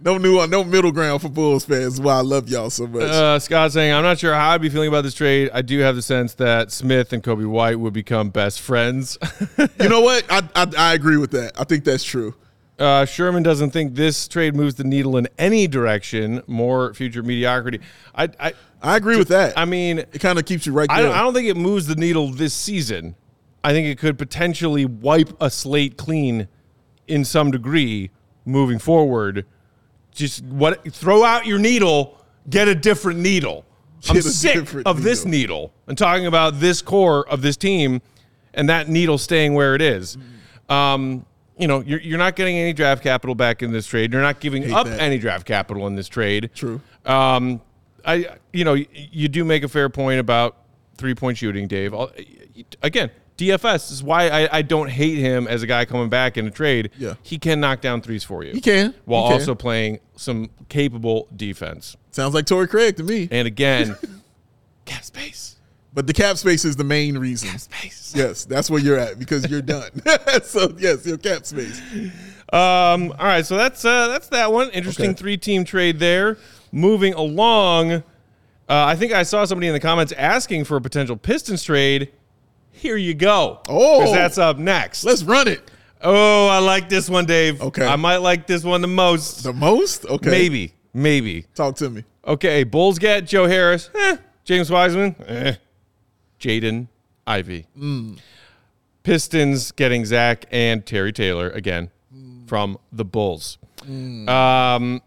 No new, no middle ground for Bulls fans. Is why I love y'all so much. Uh, Scott saying, I'm not sure how I'd be feeling about this trade. I do have the sense that Smith and Coby White would become best friends. you know what? I, I I agree with that. I think that's true. Uh, Sherman doesn't think this trade moves the needle in any direction. More future mediocrity. I, I, I agree with that. I mean, it kind of keeps you right I don't, I don't think it moves the needle this season. I think it could potentially wipe a slate clean in some degree moving forward. Just what throw out your needle, get a different needle. I'm sick of this needle and talking about this core of this team and that needle staying where it is. Um, you know, you're, you're not getting any draft capital back in this trade. You're not giving up that. any draft capital in this trade. True. Um, I, you know, y- you do make a fair point about three point shooting, Dave. I'll- Again, DFS is why I, I don't hate him as a guy coming back in a trade. Yeah. he can knock down threes for you. He can. while He can. also playing some capable defense. Sounds like Torrey Craig to me. And again, cap space, But the cap space is the main reason. space. Yes, that's where you're at because you're done. so yes, your cap space. Um, all right, so that's uh, that's that one. Interesting Okay. three team trade there. Moving along, uh, I think I saw somebody in the comments asking for a potential Pistons trade. Here you go. Oh. 'Cause that's up next. Let's run it. oh, I like this one, Dave. Okay. I might like this one the most. The most? Okay. Maybe, maybe. Talk to me. Okay, Bulls get Joe Harris. Eh. James Wiseman. Eh. Jaden Ivey. Pistons getting Zach and Terry Taylor again from the Bulls. Um,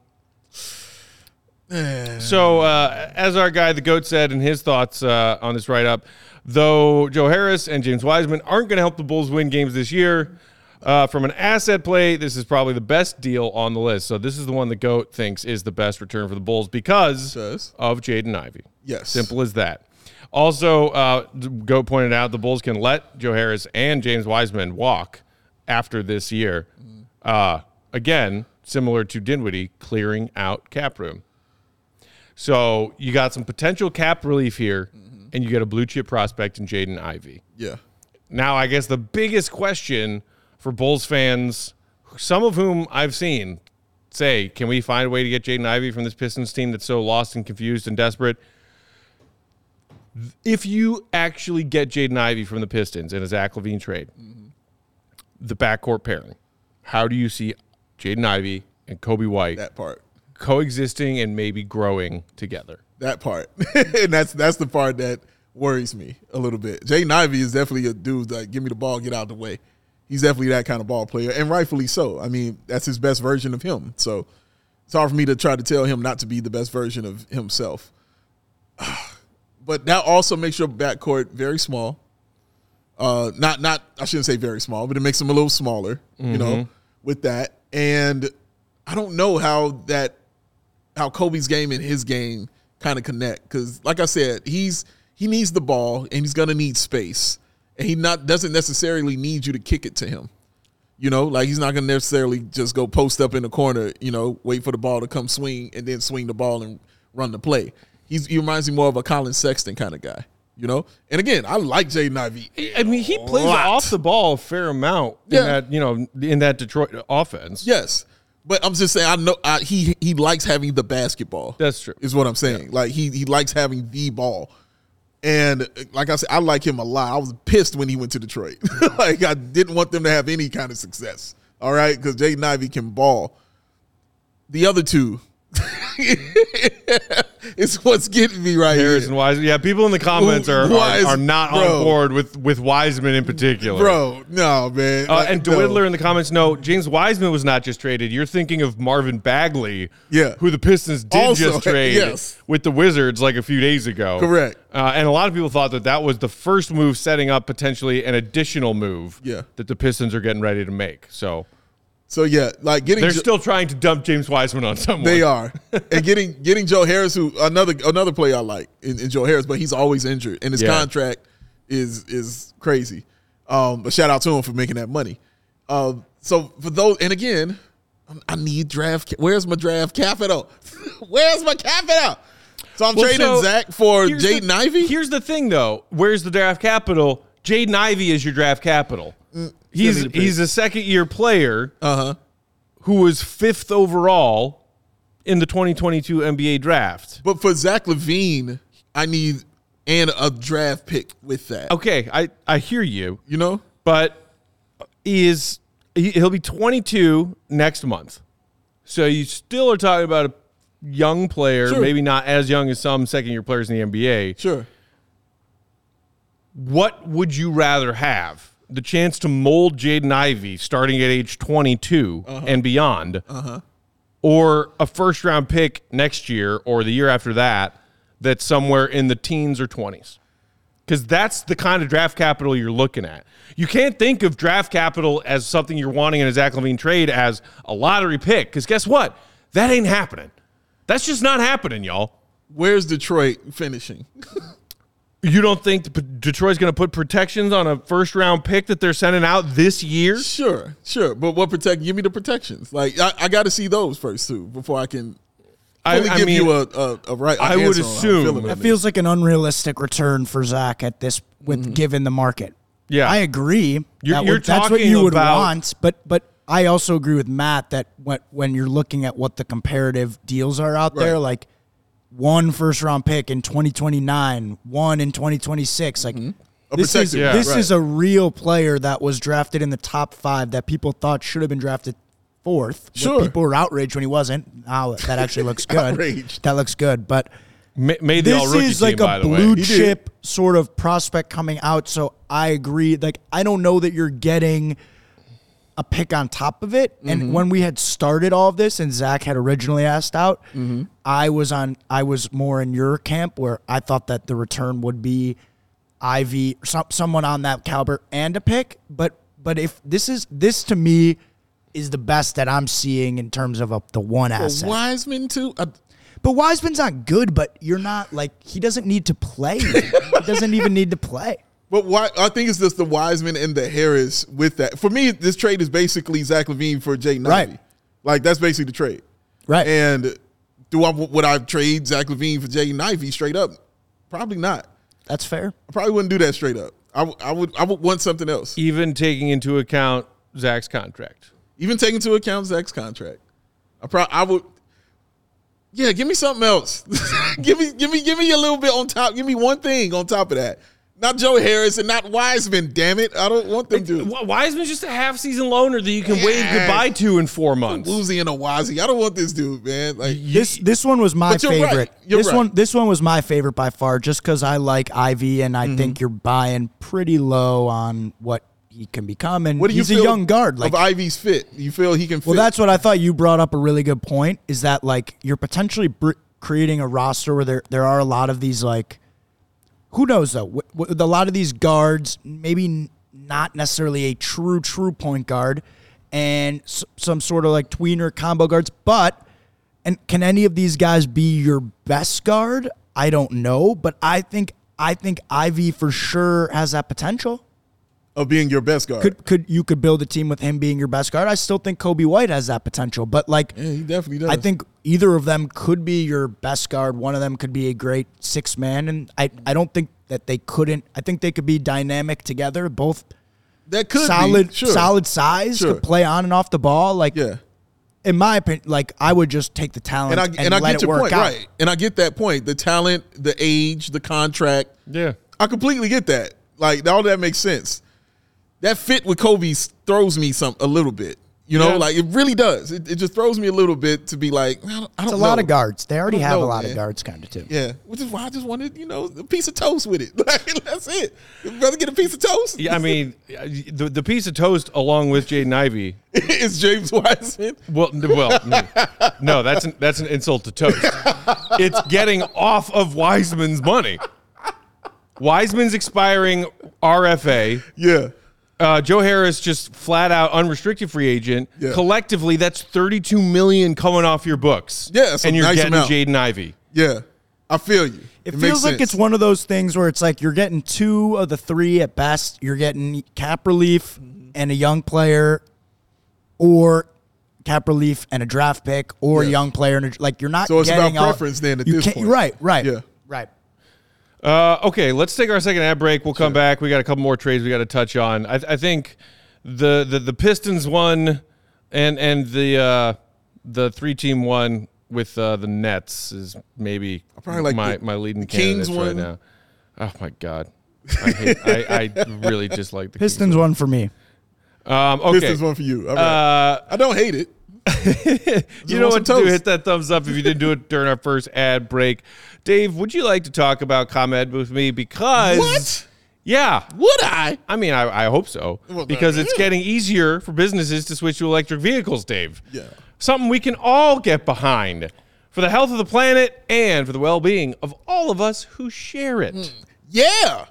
so, uh, as our guy, the GOAT, said in his thoughts uh, on this write up, though Joe Harris and James Wiseman aren't going to help the Bulls win games this year, uh, from an asset play, this is probably the best deal on the list. So, this is the one the GOAT thinks is the best return for the Bulls because Does. of Jaden Ivey. Yes. Simple as that. Also, uh, Goat pointed out the Bulls can let Joe Harris and James Wiseman walk after this year. Uh, again, similar to Dinwiddie, clearing out cap room. So you got some potential cap relief here, and you get a blue chip prospect in Jaden Ivey. Yeah. Now, I guess the biggest question for Bulls fans, some of whom I've seen say, can we find a way to get Jaden Ivey from this Pistons team that's so lost and confused and desperate? If you actually get Jaden Ivey from the Pistons in a Zach LaVine trade, the backcourt pairing, how do you see Jaden Ivey and Coby White That part. Coexisting and maybe growing together? That part. and that's that's the part that worries me a little bit. Jay Ivey is definitely a dude that give me the ball, get out of the way. He's definitely that kind of ball player, and rightfully so. I mean, that's his best version of him. So it's hard for me to try to tell him not to be the best version of himself. But that also makes your backcourt very small. Uh, not not I shouldn't say very small, but it makes them a little smaller. You know, with that, and I don't know how that how Coby's game and his game kind of connect because, like I said, he's he needs the ball and he's gonna need space, and he not doesn't necessarily need you to kick it to him. You know, like he's not going to necessarily just go post up in the corner, you know, wait for the ball to come swing and then swing the ball and run the play. He's, he reminds me more of a Collin Sexton kind of guy, you know? And again, I like Jaden Ivey. I mean, he plays lot. off the ball a fair amount Yeah. in that, you know, in that Detroit offense. Yes. But I'm just saying, I know I, he he likes having the basketball. That's true. Is what I'm saying. Like he he likes having the ball, and like I said, I like him a lot. I was pissed when he went to Detroit. like I didn't want them to have any kind of success. All right, because Jaden Ivey can ball. The other two, it's what's getting me right Harris here, Wiseman. Yeah, people in the comments are, Wise- are, are not bro. on board with, with Wiseman in particular. bro. No man. Uh, Like, and no. Dwiddler in the comments, no, James Wiseman was not just traded. You're thinking of Marvin Bagley, Yeah. who the Pistons did Also, just trade yes. with the Wizards like a few days ago. Correct. Uh, and a lot of people thought that that was the first move setting up potentially an additional move Yeah. that the Pistons are getting ready to make. So So yeah, like getting they're Jo- still trying to dump James Wiseman on someone. They are, and getting getting Joe Harris, who another another player I like in, in Joe Harris, but he's always injured, and his Yeah. contract is is crazy. Um, but shout out to him for making that money. Um, so for those, and again, I need draft. Where's my draft capital? Where's my capital? So I'm Well, trading so Zach for the- Jaden Ivey. Here's the thing, though. Where's the draft capital? Jaden Ivey is your draft capital. Mm, pick. he's a second year player Uh huh. who was fifth overall in the 2022 NBA draft. But for Zach LaVine, I need and a draft pick with that. Okay, I I hear you, You know, but he is he, he'll be 22 next month. So you still are talking about a young player, Sure. maybe not as young as some second year players in the NBA. sure. What would you rather have? The chance to mold Jaden Ivey starting at age 22 uh-huh. and beyond, uh-huh. or a first round pick next year or the year after that that's somewhere in the teens or 20s? Because that's the kind of draft capital you're looking at. You can't think of draft capital as something you're wanting in a Zach LaVine trade as a lottery pick. Because guess what? That ain't happening. That's just not happening, y'all. Where's Detroit finishing? You don't think Detroit's going to put protections on a first round pick that they're sending out this year? Sure, sure. But what protect? Give me the protections. Like I, I got to see those first too before I can I, fully I give mean, you a, a, a right. I answer would on how I'm assume- feeling That feels like an unrealistic return for Zach at this with mm-hmm. given the market. Yeah. I agree. You're- That you're would- that's what talking you would about- want, but but I also agree with Matt that when when you're looking at what the comparative deals are out there, like one first round pick in 2029, one in 2026, like mm-hmm. A this is protected Yeah. this right. is a real player that was drafted in the top five that people thought should have been drafted fourth. but Sure. people were outraged when he wasn't. Now that actually looks good. That looks good, but ma- made the this is like team, a blue chip sort of prospect coming out. So I agree. Like I don't know that you're getting a pick on top of it. Mm-hmm. And when we had started all of this, and Zach had originally asked out, Mm-hmm. I was on. I was more in your camp where I thought that the return would be Ivey, some, someone on that caliber, and a pick. But but if this is this to me is the best that I'm seeing in terms of a, the one asset. Wiseman too. I, But Wiseman's not good, but you're not like he doesn't need to play. he doesn't even need to play. But why? I think it's just the Wiseman and the Harris with that. For me, this trade is basically Zach LaVine for Jaden Right. Like that's basically the trade. Right. And do I would I trade Zach LaVine for Jay Ivey straight up? Probably not. That's fair. I probably wouldn't do that straight up. I, w- I would I would want something else. Even taking into account Zach's contract. Even taking into account Zach's contract. I probably I would Yeah, give me something else. give me give me give me a little bit on top. Give me one thing on top of that. Not Joe Harris and not Wiseman, damn it. I don't want them to Wi- Wiseman's just a half season loaner that you can wave goodbye to in four months. Woozy and a Wazi. I don't want this dude, man. Like This this one was my But you're right. favorite. You're this right. one this one was my favorite by far, just because I like Ivey and I Mm-hmm. think you're buying pretty low on what he can become. And what do you he's feel a young guard. Like of Ivey's fit? You feel he can fit? Well, that's what I thought. You brought up a really good point. Is that like you're potentially br- creating a roster where there there are a lot of these like, who knows though? With, with a lot of these guards, maybe not necessarily a true true point guard, and s- some sort of like tweener combo guards. But and can any of these guys be your best guard? I don't know, but I think I think Ivey for sure has that potential. of being your best guard. Could could you could build a team with him being your best guard? I still think Coby White has that potential, but like yeah, he definitely does. I think either of them could be your best guard. One of them could be a great six man, and I I don't think that they couldn't. I think they could be dynamic together. Both that could solid be. Sure. solid size, Sure. could play on and off the ball. Like Yeah. in my opinion, like I would just take the talent And and, and I let get it your work point, out. right? And I get that point. The talent, the age, the contract. Yeah. I completely get that. Like all that makes sense. That fit with Coby throws me some a little bit. You know, Yeah. like it really does. It, it just throws me a little bit to be like, I don't, I It's don't a lot of guards. They already have know, a lot man. of guards, kind of too. Yeah, which is why I just wanted, you know, a piece of toast with it. Like, that's it. Rather get a piece of toast. Yeah, I mean, the the piece of toast along with Jaden Ivey is James Wiseman. Well, well, no, no, that's an, that's an insult to toast. It's getting off of Wiseman's money. Wiseman's expiring RFA. Yeah, Uh, Joe Harris just flat out unrestricted free agent. Yeah. Collectively, that's thirty-two million coming off your books. Yeah, and you're nice getting amount. Jaden Ivey. yeah. I feel you. It, makes feels like sense. it's one of those things where it's like you're getting two of the three at best. You're getting cap relief and a young player, or cap relief and a draft pick, or a young player. And a, like you're not. So it's about getting a- preference then at you this can't- point. Right. Right. Yeah. Right. Uh, okay, let's take our second ad break. We'll come back. We got a couple more trades we got to touch on. I, I think the, the the Pistons won, and and the uh, the three team one with uh, the Nets is maybe probably like my the my leading Kings candidates right now. Oh my god, I, hate, I, I really dislike the Pistons one for me. Um, okay, This is one for you. All right. uh, I don't hate it. you know what to do. Hit that thumbs up if you didn't do it during our first ad break. Dave, would you like to talk about ComEd with me? Because What? Yeah, Would I? I mean, I, I hope so Well, because it's yeah. getting easier for businesses to switch to electric vehicles, Dave. Yeah. Something we can all get behind for the health of the planet and for the well being of all of us who share it. Hmm. Yeah.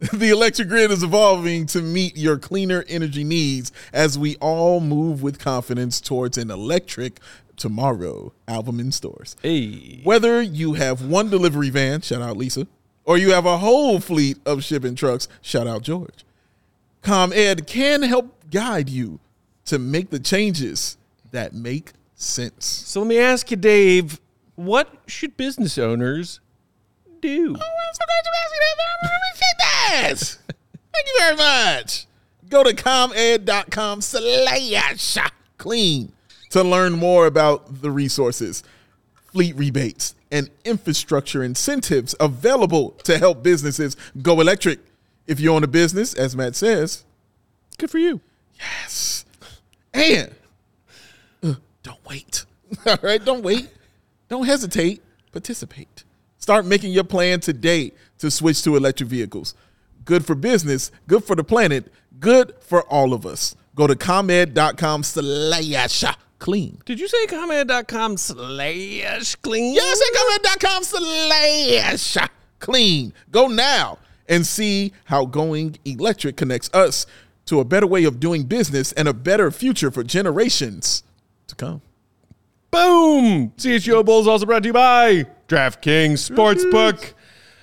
The electric grid is evolving to meet your cleaner energy needs as we all move with confidence towards an electric tomorrow album in stores. Hey. Whether you have one delivery van, shout out Lisa, or you have a whole fleet of shipping trucks, shout out George. ComEd can help guide you to make the changes that make sense. So let me ask you, Dave, what should business owners do? Yes. Thank you very much. Go to comed.com slash clean to learn more about the resources, fleet rebates, and infrastructure incentives available to help businesses go electric. If you own a business, as Matt says, Good for you. yes. And uh, don't wait. All right, don't wait. Don't hesitate. Participate. Start making your plan today to switch to electric vehicles. Good for business, good for the planet, good for all of us. Go to comed.com slash clean. Did you say ComEd.com slash clean? Yes, at comed.com slash clean. Go now and see how going electric connects us to a better way of doing business and a better future for generations to come. Boom! CHGO Bulls also brought to you by DraftKings Sportsbook.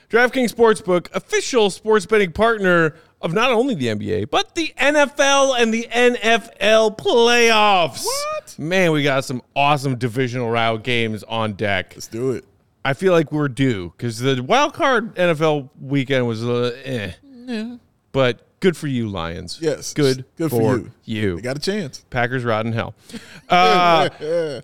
DraftKings Sportsbook, official sports betting partner of not only the NBA, but the NFL and the NFL playoffs. What? Man, we got some awesome divisional round games on deck. Let's do it. I feel like we're due because the wild card NFL weekend was uh, eh. But good for you, Lions. Yes. Good, Good for, for you. you. They got a chance. Packers rot in hell. Uh,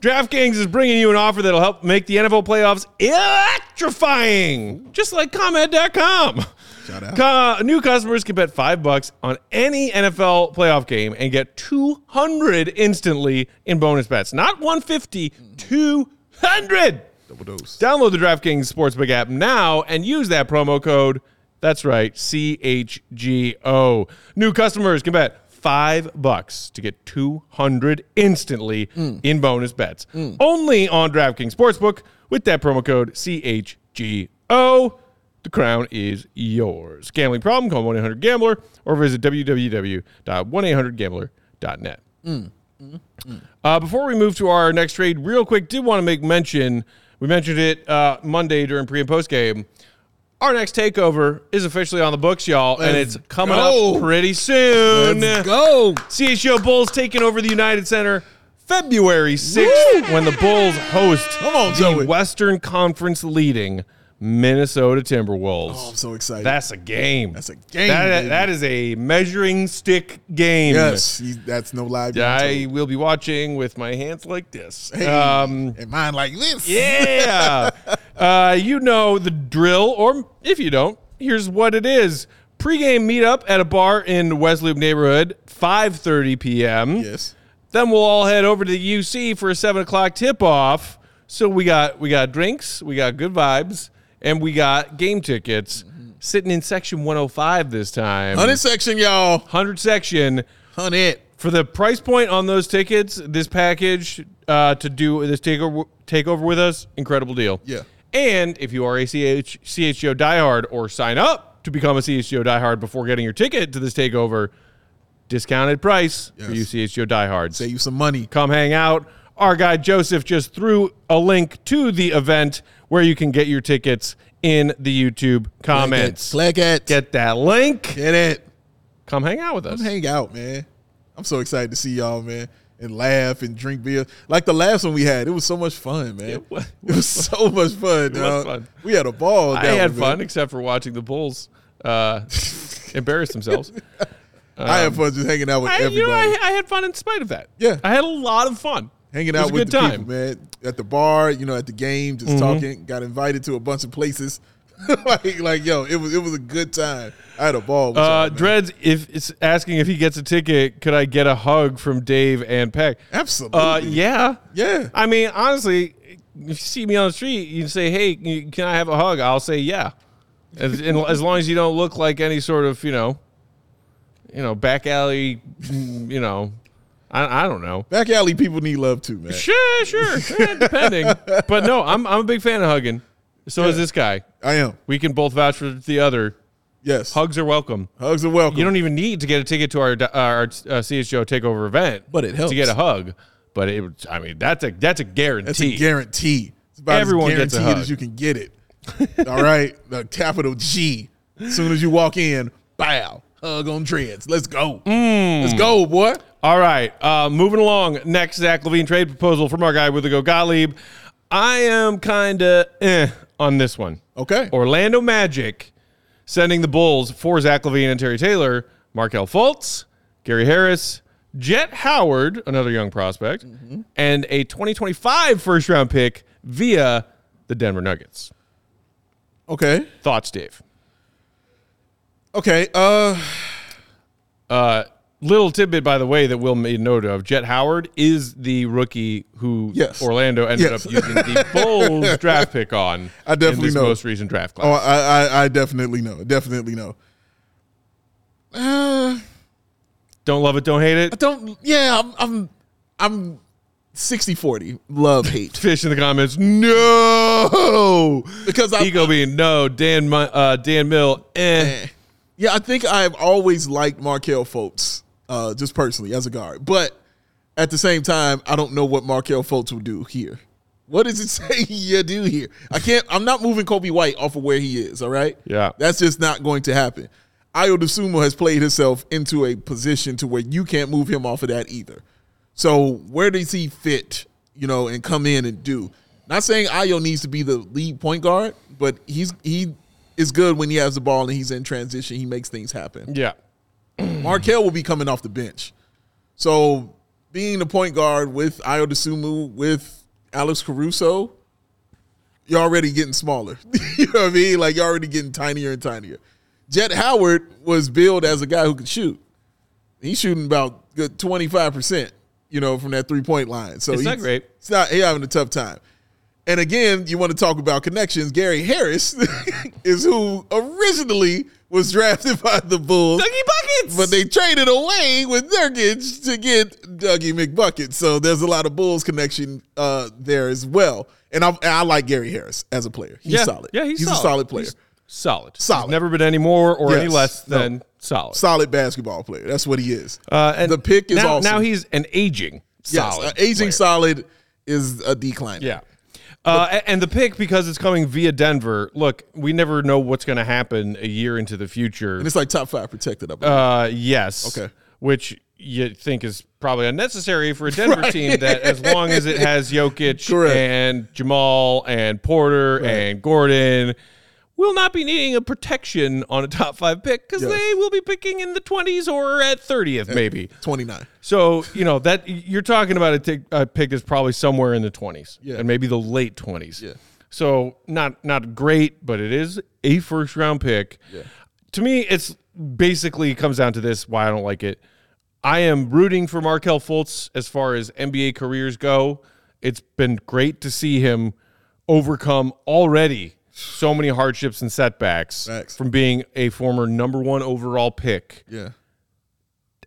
DraftKings is bringing you an offer that'll help make the NFL playoffs electrifying, just like ComEd.com. Shout out. Co- new customers can bet five bucks on any NFL playoff game and get 200 instantly in bonus bets. Not 150, 200. Double dose. Download the DraftKings Sportsbook app now and use that promo code. That's right, CHGO. New customers can bet five bucks to get 200 instantly mm. in bonus bets. Mm. Only on DraftKings Sportsbook with that promo code CHGO. The crown is yours. Gambling problem? Call 1 800 Gambler or visit www.1800Gambler.net. Mm. Uh, before we move to our next trade, real quick, did want to make mention. We mentioned it uh, Monday during pre and post game. Our next takeover is officially on the books, y'all, and Let's it's coming go. up pretty soon. Let's go. CHGO Bulls taking over the United Center February 6th when the Bulls host on, the. Western Conference leading Minnesota Timberwolves. Oh, I'm so excited. That's a game. That's a game, That- that is a measuring stick game. yes, he, that's no lie. being I will be watching with my hands like this. Hey, Um, and mine like this. yeah. uh, you know the drill, or if you don't, here's what it is. Pre-game meetup at a bar in West Loop neighborhood, 5.30 p.m. Yes. Then we'll all head over to the UC for a 7 o'clock tip-off. So we got we got drinks, we got good vibes, and we got game tickets sitting in section 105 this time. Hundred section, y'all. 100 section Hundred. for the price point on those tickets, this package uh, to do this takeover takeover with us, incredible deal. Yeah. And if you are a CH, CHGO diehard or sign up to become a CHGO diehard before getting your ticket to this takeover, discounted price for you Yes. CHGO diehards. Save you some money. Come hang out. Our guy Joseph just threw a link to the event where you can get your tickets in the YouTube comments. Click it. Get that link. Get it. Come hang out with us. Hang out, man. I'm so excited to see y'all, man, and laugh and drink beer. Like the last one we had, it was so much fun, man. It was- It was so much fun. dog. fun. We had a ball. I had fun, except for watching the Bulls uh, embarrass themselves. I had fun just hanging out with I, you know, I, I had fun in spite of that. Yeah. I had a lot of fun. Hanging out with the time. people, man. At the bar, you know, at the game, just talking. Got invited to a bunch of places. like, like, yo, it was it was a good time. I had a ball. Uh. Dreads, if it's asking if he gets a ticket, could I get a hug from Dave and Peck? Absolutely. Uh, yeah, Yeah. I mean, honestly, if you see me on the street, you say, "Hey, can I have a hug?" I'll say, "Yeah," as, as long as you don't look like any sort of, you know, you know, back alley, mm, you know, I, I don't know. Back alley people need love too, man. Sure, sure, yeah, depending. But no, I'm I'm a big fan of hugging. So is this guy. I am. We can both vouch for the other. Yes. Hugs are welcome. Hugs are welcome. You don't even need to get a ticket to our our uh, CHGO takeover event, But it helps. to get a hug. But it, I mean, that's a that's a guarantee. That's a guarantee. It's about Everyone as gets a hug. as you can get it. All right, the capital G. As soon as you walk in, bow, hug on dreads. Let's go. Mm. Let's go, boy. All right, uh, moving along. Next, Zach LaVine trade proposal from our guy with the go Gottlieb. I am kind of eh on this one. Okay. Orlando Magic sending the Bulls for Zach LaVine and Terry Taylor, Markelle Fultz, Gary Harris, Jett Howard, another young prospect, Mm-hmm. and a 2025 first round pick via the Denver Nuggets. Okay. Thoughts, Dave? Okay. Uh, Uh, little tidbit, by the way, that Will made note of: Jett Howard is the rookie who Yes. Orlando ended Yes. up using the Bulls draft pick on. I definitely know. most recent draft class. oh, I, I, I definitely know. Definitely know. Uh, don't love it, don't hate it. I don't. Yeah, I'm. I'm. I'm 60-40. Love hate Fish in the comments. No, because I. Ego being no. Dan, uh, Dan Mill. Eh. Yeah, I think I've always liked Markelle Fultz, uh, just personally as a guard. But at the same time, I don't know what Markelle Fultz will do here. What does it say you do here? I can't. I'm not moving Coby White off of where he is. All right. Yeah. that's just not going to happen. Ayo Dosunmu has played himself into a position to where you can't move him off of that either. So where does he fit? You know, and come in and do. Not saying Ayo needs to be the lead point guard, but he's he is good when he has the ball and he's in transition. He makes things happen. Yeah. Markelle will be coming off the bench. So being the point guard with Ayo Dosunmu, with Alex Caruso, you're already getting smaller. you know what I mean? Like you're already getting tinier and tinier. Jett Howard was billed as a guy who could shoot. He's shooting about good 25%, you know, from that three point line. So It's not great. It's not he's having a tough time. And again, you want to talk about connections. Gary Harris is who originally was drafted by the Bulls. Dougie Buckets. But they traded away with Nurkic to get Dougie McBucket. So there's a lot of Bulls connection uh, there as well. And I, I like Gary Harris as a player. He's yeah. solid. Yeah, he's, a solid player. He's solid. Solid. He's never been any more or any Yes. less No. than solid. solid basketball player. That's what he is. Uh, and the pick is now, awesome. Now he's an aging yes, solid. uh, aging player. solid is a decline. Yeah. Uh, and the pick because it's coming via Denver. Look, we never know what's going to happen a year into the future. And it's like top five protected. I believe. Uh, yes. Okay. Which you think is probably unnecessary for a Denver team that, as long as it has Jokic Correct. and Jamal and Porter and Gordon, will not be needing a protection on a top five pick because Yes. they will be picking in the 20s or at 30th, maybe. 29. So you know that you're talking about a, pick that's probably somewhere in the 20s, Yeah. and maybe the late 20s. Yeah. So not not great, but it is a first round pick. Yeah. To me, it's basically comes down to this: why I don't like it. I am rooting for Markelle Fultz as far as NBA careers go. It's been great to see him overcome already so many hardships and setbacks Facts. from being a former number one overall pick Yeah.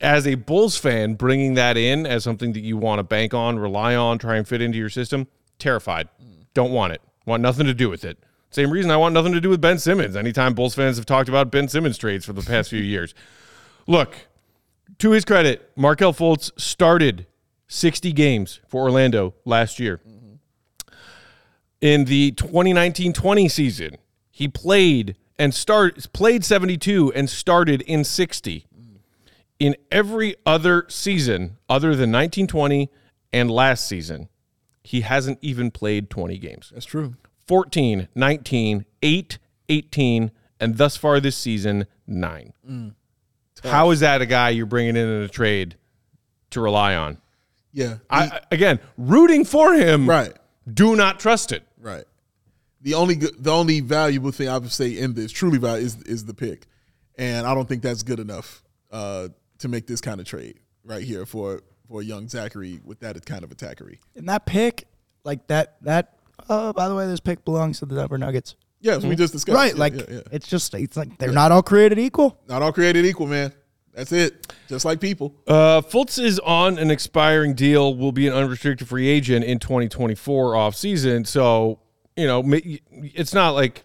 as a Bulls fan, bringing that in as something that you want to bank on, rely on, try and fit into your system, terrified. Don't want it. Want nothing to do with it. Same reason I want nothing to do with Ben Simmons. Anytime Bulls fans have talked about Ben Simmons trades for the past few years. Look, to his credit, Markelle Fultz started 60 games for Orlando last year. In the 2019-20 season, he played and start played 72 and started in 60 in every other season other than 1920 and last season, he hasn't even played 20 games. That's true. 14, 19, 8, 18, and thus far this season, 9. Mm. How is that a guy you're bringing in in a trade to rely on? Yeah. I again, rooting for him. right. Do not trust it. Right. The only good, the only valuable thing I would say in this truly valuable is is the pick, and I don't think that's good enough uh, to make this kind of trade right here for for young Zachary with that kind of attackery. And that pick, like that, that. Oh, by the way, this pick belongs to the Denver Nuggets. Yes, we just discussed. Right, Yeah, like yeah, yeah. it's just it's like they're not all created equal. not all created equal, man. That's it. Just like people. Uh, Fultz is on an expiring deal, will be an unrestricted free agent in 2024 off season. So, you know, it's not like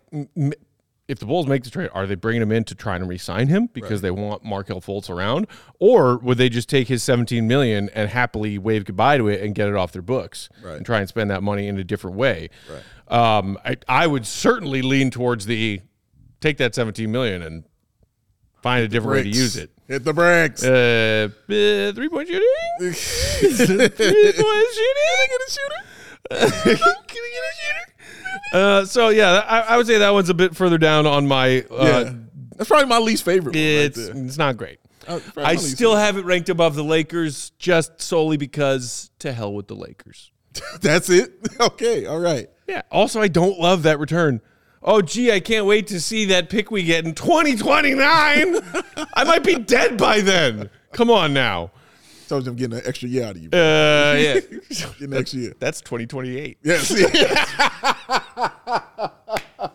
if the Bulls make the trade, are they bringing him in to try and re-sign him because they want Markelle Fultz around, or would they just take his 17 million and happily wave goodbye to it and get it off their books Right. and try and spend that money in a different way? Um, I, I would certainly lean towards the take that 17 million and find a different way to use it. Hit the brakes. Uh, uh three point shooting. three point shooting. Can I get a shooter? Can I get a shooter? Uh, so yeah, I, I would say that one's a bit further down on my. Uh, yeah, that's probably my least favorite. One It's right there. it's not great. Uh, I still have it ranked above the Lakers just solely because to hell with the Lakers. That's it. Okay. All right. Yeah. Also, I don't love that return. Oh, gee, I can't wait to see that pick we get in 2029. I might be dead by then. Come on now. Told you I'm getting an extra year out of you. Uh, yeah. Extra year. That's 2028. Yes.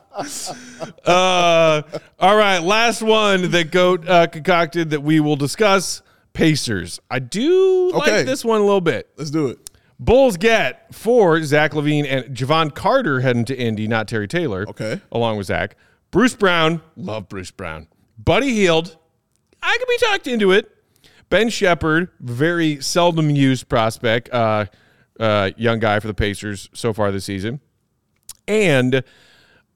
Uh, all right, last one that Goat uh, concocted that we will discuss Pacers. I do Okay. like this one a little bit. Let's do it. Bulls get for Zach LaVine and Jevon Carter heading to Indy, not Terry Taylor. Okay. Along with Zach. Bruce Brown, love Bruce Brown. Buddy Hield, I could be talked into it. Ben Sheppard, very seldom used prospect, uh, uh, young guy for the Pacers so far this season. And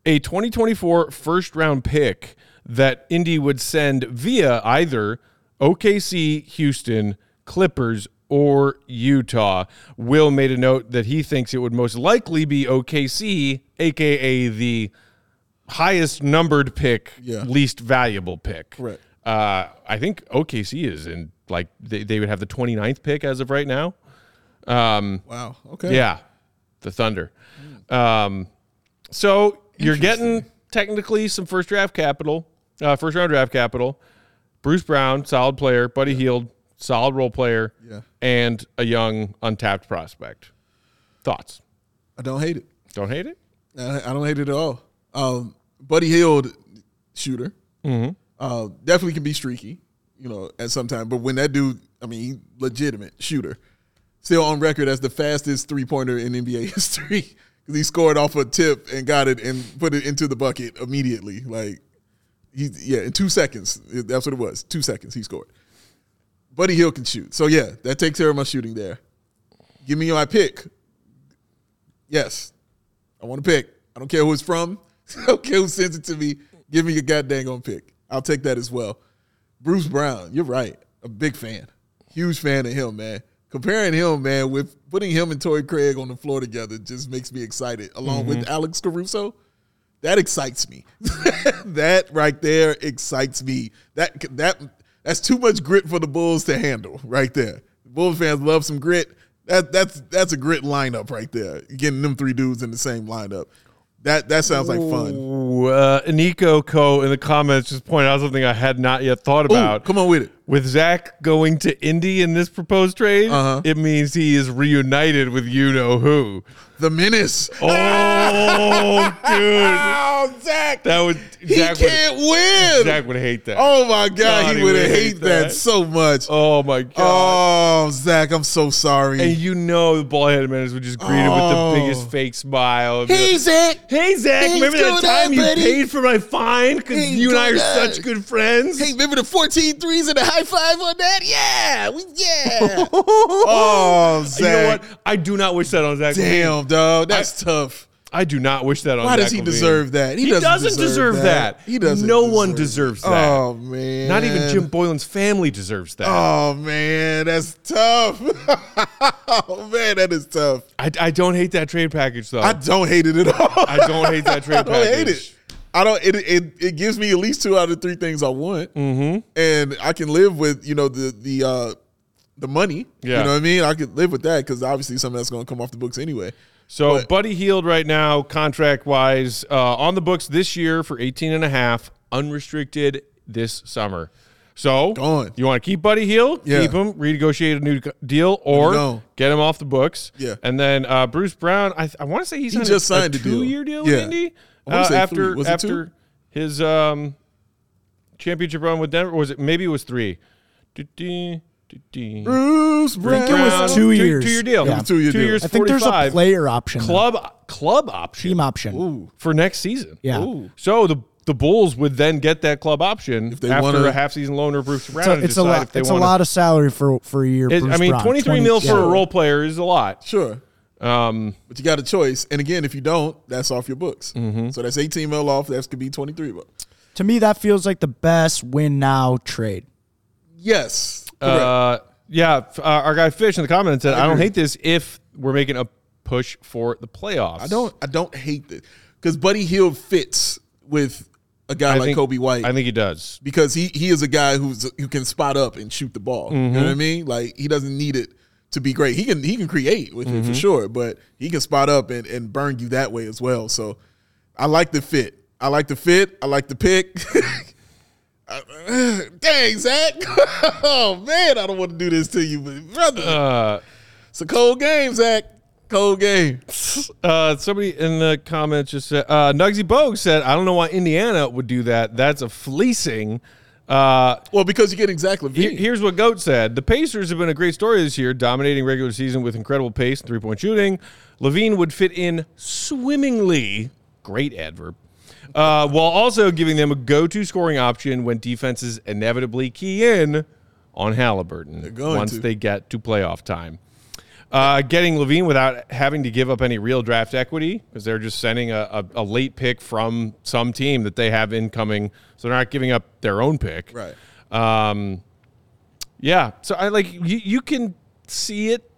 a 2024 first round pick that Indy would send via either OKC, Houston, Clippers, or Utah. Will made a note that he thinks it would most likely be OKC, aka the highest numbered pick, Yeah. least valuable pick. Correct. Uh, I think OKC is in like they, they would have the 29th pick as of right now. Wow. Okay. Yeah, the Thunder. Um, so you're getting technically some first draft capital, uh, first round draft capital. Bruce Brown, solid player. Buddy Hield, solid role player. Yeah. And a young untapped prospect. Thoughts? I don't hate it. Don't hate it. I, I don't hate it at all. Um, Buddy Hield, shooter, Mm-hmm. uh, definitely can be streaky, you know, at some time. But when that dude, I mean, legitimate shooter, still on record as the fastest three pointer in NBA history because he scored off a tip and got it and put it into the bucket immediately. Like he, yeah, in two seconds. That's what it was. Two seconds he scored. Buddy Hield can shoot, so yeah, that takes care of my shooting there. Give me my pick. Yes, I want to pick. I don't care who it's from. I don't care who sends it to me. Give me your goddamn on pick. I'll take that as well. Bruce Brown, you're right. A big fan. Huge fan of him, man. Comparing him, man, with putting him and Torrey Craig on the floor together just makes me excited, along with mm-hmm. Alex Caruso. That excites me. that right there excites me. That that that's too much grit for the Bulls to handle right there. Bulls fans love some grit. That that's that's a grit lineup right there. Getting them three dudes in the same lineup. That that sounds like fun. Ooh, uh, Nico Co in the comments just pointed out something I had not yet thought Ooh, about. come on with it. With Zach going to Indy in this proposed trade, Uh-huh. it means he is reunited with you know who. The menace. Oh, dude, Oh, Zach. that would he Zach can't win. Zach would hate that. oh my God, God, he he would hate hate that. that. so much. Oh my god. Oh, Zach, I'm so sorry. And you know the ballhead menace would just greet him with Oh. the biggest fake smile. hey, like, Zach. Hey Zach, Hey, remember that time on, you buddy? paid for my fine because Hey, you and I are on? such good friends? Hey, remember the 14 threes and the high five on that? Yeah, we, yeah. oh, Zach. you know what? I do not wish that on Zach. Damn, dog, that's tough. I do not wish that on. Why Zach does he LaVine. deserve that? He, doesn't, deserve, that. He doesn't. No one deserves that. Oh man, Not even Jim Boylan's family deserves that. Oh man, that's tough. oh man, that is tough. I, I don't hate that trade package though. I don't hate it at all. I don't hate that trade package. I don't package. hate it. I don't. It, it it gives me at least two out of three things I want, mm-hmm. and I can live with you know the the uh the money. Yeah. you know what I mean. I could live with that because obviously something that's going to come off the books anyway. So But- Buddy Hield right now, contract wise, uh, on the books this year for 18 and a half, unrestricted this summer. So Gone. you want to keep Buddy Hield, Yeah. keep him, renegotiate a new deal, or go. get him off the books. Yeah. And then uh, Bruce Brown, I, I want to say he's He signed just a, signed a a deal. two-year deal Yeah. with Indy uh, after. After his um, championship run with Denver. Or was it maybe it was three? Du-du, du-du. Bruce Brown. think it was two years. Two year deal. Yeah. Two-year Two deal. years. I think there's a player option, though. club club option team option. Ooh. for next season. Yeah. Ooh. So the the Bulls would then get that club option If they after wanna- a half season loaner of Bruce Brown. So and it's a lot. It's a wanna- lot of salary for for a year. It- Bruce I mean, Brown. twenty three 20 mil for yeah. a role player is a lot. Sure. Um, But you got a choice. And again, if you don't, that's off your books. Mm-hmm. So that's 18 mil off. That could be 23 mil. To me, that feels like the best win now trade. Yes. Uh, yeah, f- uh, our guy Fish in the comments said, "I, don't hate this if we're making a push for the playoffs." I don't I don't hate this. Because Buddy Hield fits with a guy I like think- Coby White. I think he does. because he he is a guy who's who can spot up and shoot the ball. You know what I Mm-hmm. mean? Like he doesn't need it to be great. He can he can create with Mm-hmm. it for sure, but he can spot up and, and burn you that way as well. So I like the fit. I like the fit. I like the pick. Uh, Dang, Zach. oh man, I don't want to do this to you, but brother. Uh, it's a cold game, Zach. Cold game. uh, somebody in the comments just said, uh, Nugsy Bogue said, "I don't know why Indiana would do that. That's a fleecing." Uh, Well, because you get exactly. LaVine. here's what Goat said. The Pacers have been a great story this year, dominating regular season with incredible pace and three point shooting. LaVine would fit in swimmingly, great adverb, uh, while also giving them a go to scoring option when defenses inevitably key in on Halliburton once to. they get to playoff time. Uh, getting LaVine without having to give up any real draft equity because they're just sending a, a, a late pick from some team that they have incoming, so they're not giving up their own pick. right. Um, yeah. So I like you. You can see it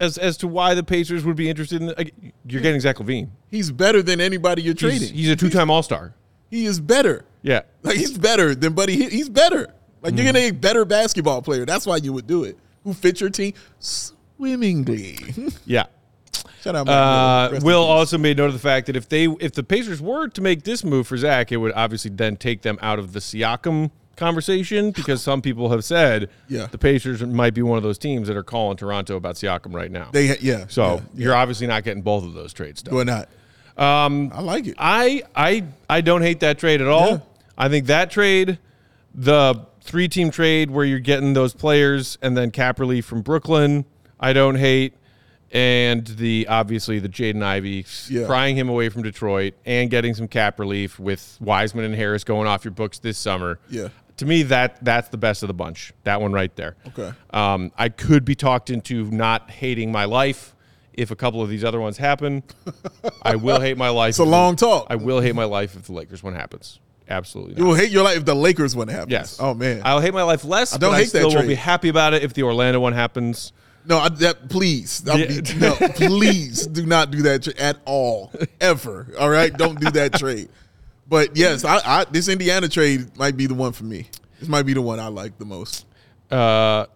as as to why the Pacers would be interested in. Like, you're getting Zach LaVine. He's better than anybody you're trading. he's a two time All Star. he is better. Yeah. Like he's better than Buddy. He's better. Like you're gonna a better basketball player. That's why you would do it. Who fits your team swimmingly? Yeah. Shout out. Uh, Will also made note of the fact that if they if the Pacers were to make this move for Zach, it would obviously then take them out of the Siakam conversation because some people have said Yeah. the Pacers might be one of those teams that are calling Toronto about Siakam right now. They yeah. so yeah, you're obviously not getting both of those trades done. Why not? Um, I like it. I I I don't hate that trade at all. Yeah. I think that trade, the three team trade where you're getting those players and then cap relief from Brooklyn, I don't hate. And the obviously the Jaden Ivey Yeah. prying him away from Detroit and getting some cap relief with Wiseman and Harris going off your books this summer. Yeah. To me, that that's the best of the bunch. That one right there. Okay. Um, I could be talked into not hating my life if a couple of these other ones happen. I will hate my life. It's a long talk. I will hate my life if the Lakers one happens. Absolutely. Not. You will hate your life if the Lakers one happens. Yes. Oh man. I'll hate my life less. I don't hate I that still won't be happy about it if the Orlando one happens. no, I, that please. Yeah. be- no, please do not do that tra- at all, ever. All right, don't do that trade. But yes, I, I this Indiana trade might be the one for me. This might be the one I like the most. Uh,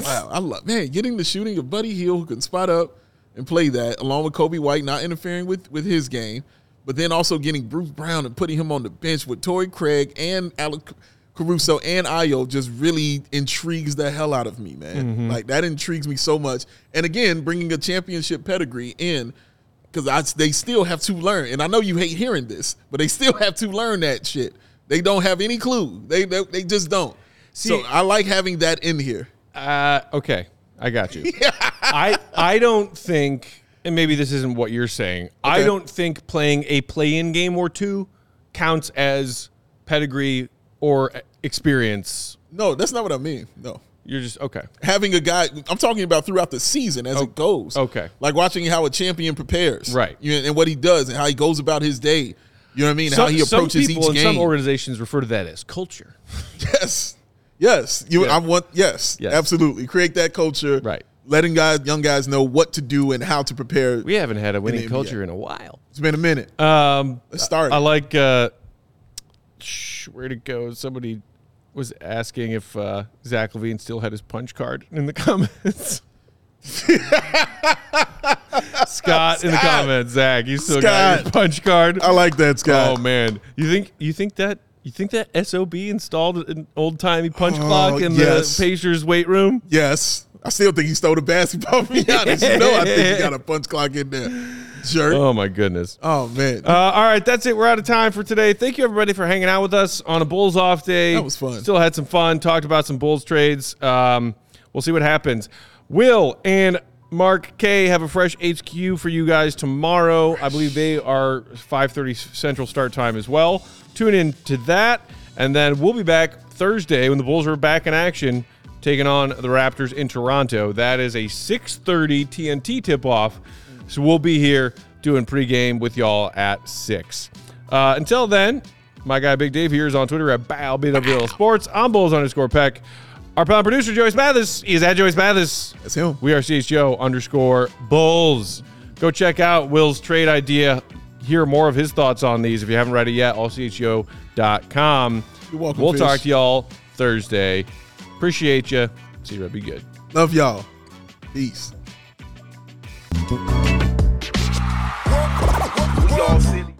Wow, I love man getting the shooting of Buddy Hield who can spot up and play that along with Coby White not interfering with with his game, but then also getting Bruce Brown and putting him on the bench with Torrey Craig and Alex Caruso and Ayo just really intrigues the hell out of me, man. Like that intrigues me so much. And again, bringing a championship pedigree in because they still have to learn. And I know you hate hearing this, but they still have to learn that shit. They don't have any clue. They they, they just don't. so See- I like having that in here. Uh, okay, I got you. I I don't think, and maybe this isn't what you're saying. I don't think playing a play-in game or two counts as pedigree or experience. No, that's not what I mean. No. You're just okay. Having a guy, I'm talking about throughout the season as it goes. okay. Like watching how a champion prepares. Right. You know, and what he does and how he goes about his day. You know what I mean? how he some approaches people each game. some organizations refer to that as culture. yes. Yes. You Yeah. I want yes, Yes. Absolutely. Create that culture. Right. Letting guys young guys know what to do and how to prepare. We haven't had a winning NBA. culture in a while. It's been a minute. Um, Let's start. I it. like uh, where to go. Somebody was asking if uh, Zach LaVine still had his punch card in the comments. Scott in the comments, Zach, you still got your punch card. I like that, Scott. Oh man, you think you think that you think that sob installed an old timey punch Oh, clock in yes. the Pacers weight room? Yes. I still think he stole the basketball, be honest. You know I think he got a punch clock in there. Sure. Oh my goodness. Oh man. Uh, all right, that's it. We're out of time for today. Thank you, everybody, for hanging out with us on a Bulls off day. That was fun. Still had some fun. Talked about some Bulls trades. Um, we'll see what happens. Will and Mark K have a fresh HQ for you guys tomorrow. I believe they are 5:30 Central start time as well. Tune in to that, and then we'll be back Thursday when the Bulls are back in action, taking on the Raptors in Toronto. That is a 6:30 TNT tip-off. So we'll be here doing pregame with y'all at six. Uh, until then, my guy Big Dave here is on Twitter at Bow BWL Sports. I'm Bulls underscore Peck. Our pound producer Joyce Mathis is at Joyce Mathis. That's him. We are CHGO underscore Bulls. Go check out Will's trade idea. Hear more of his thoughts on these if you haven't read it yet. AllCHGO.com. You're welcome, We'll Fish. talk to y'all Thursday. Appreciate you. See you. Be good. Love y'all. Peace. all silly.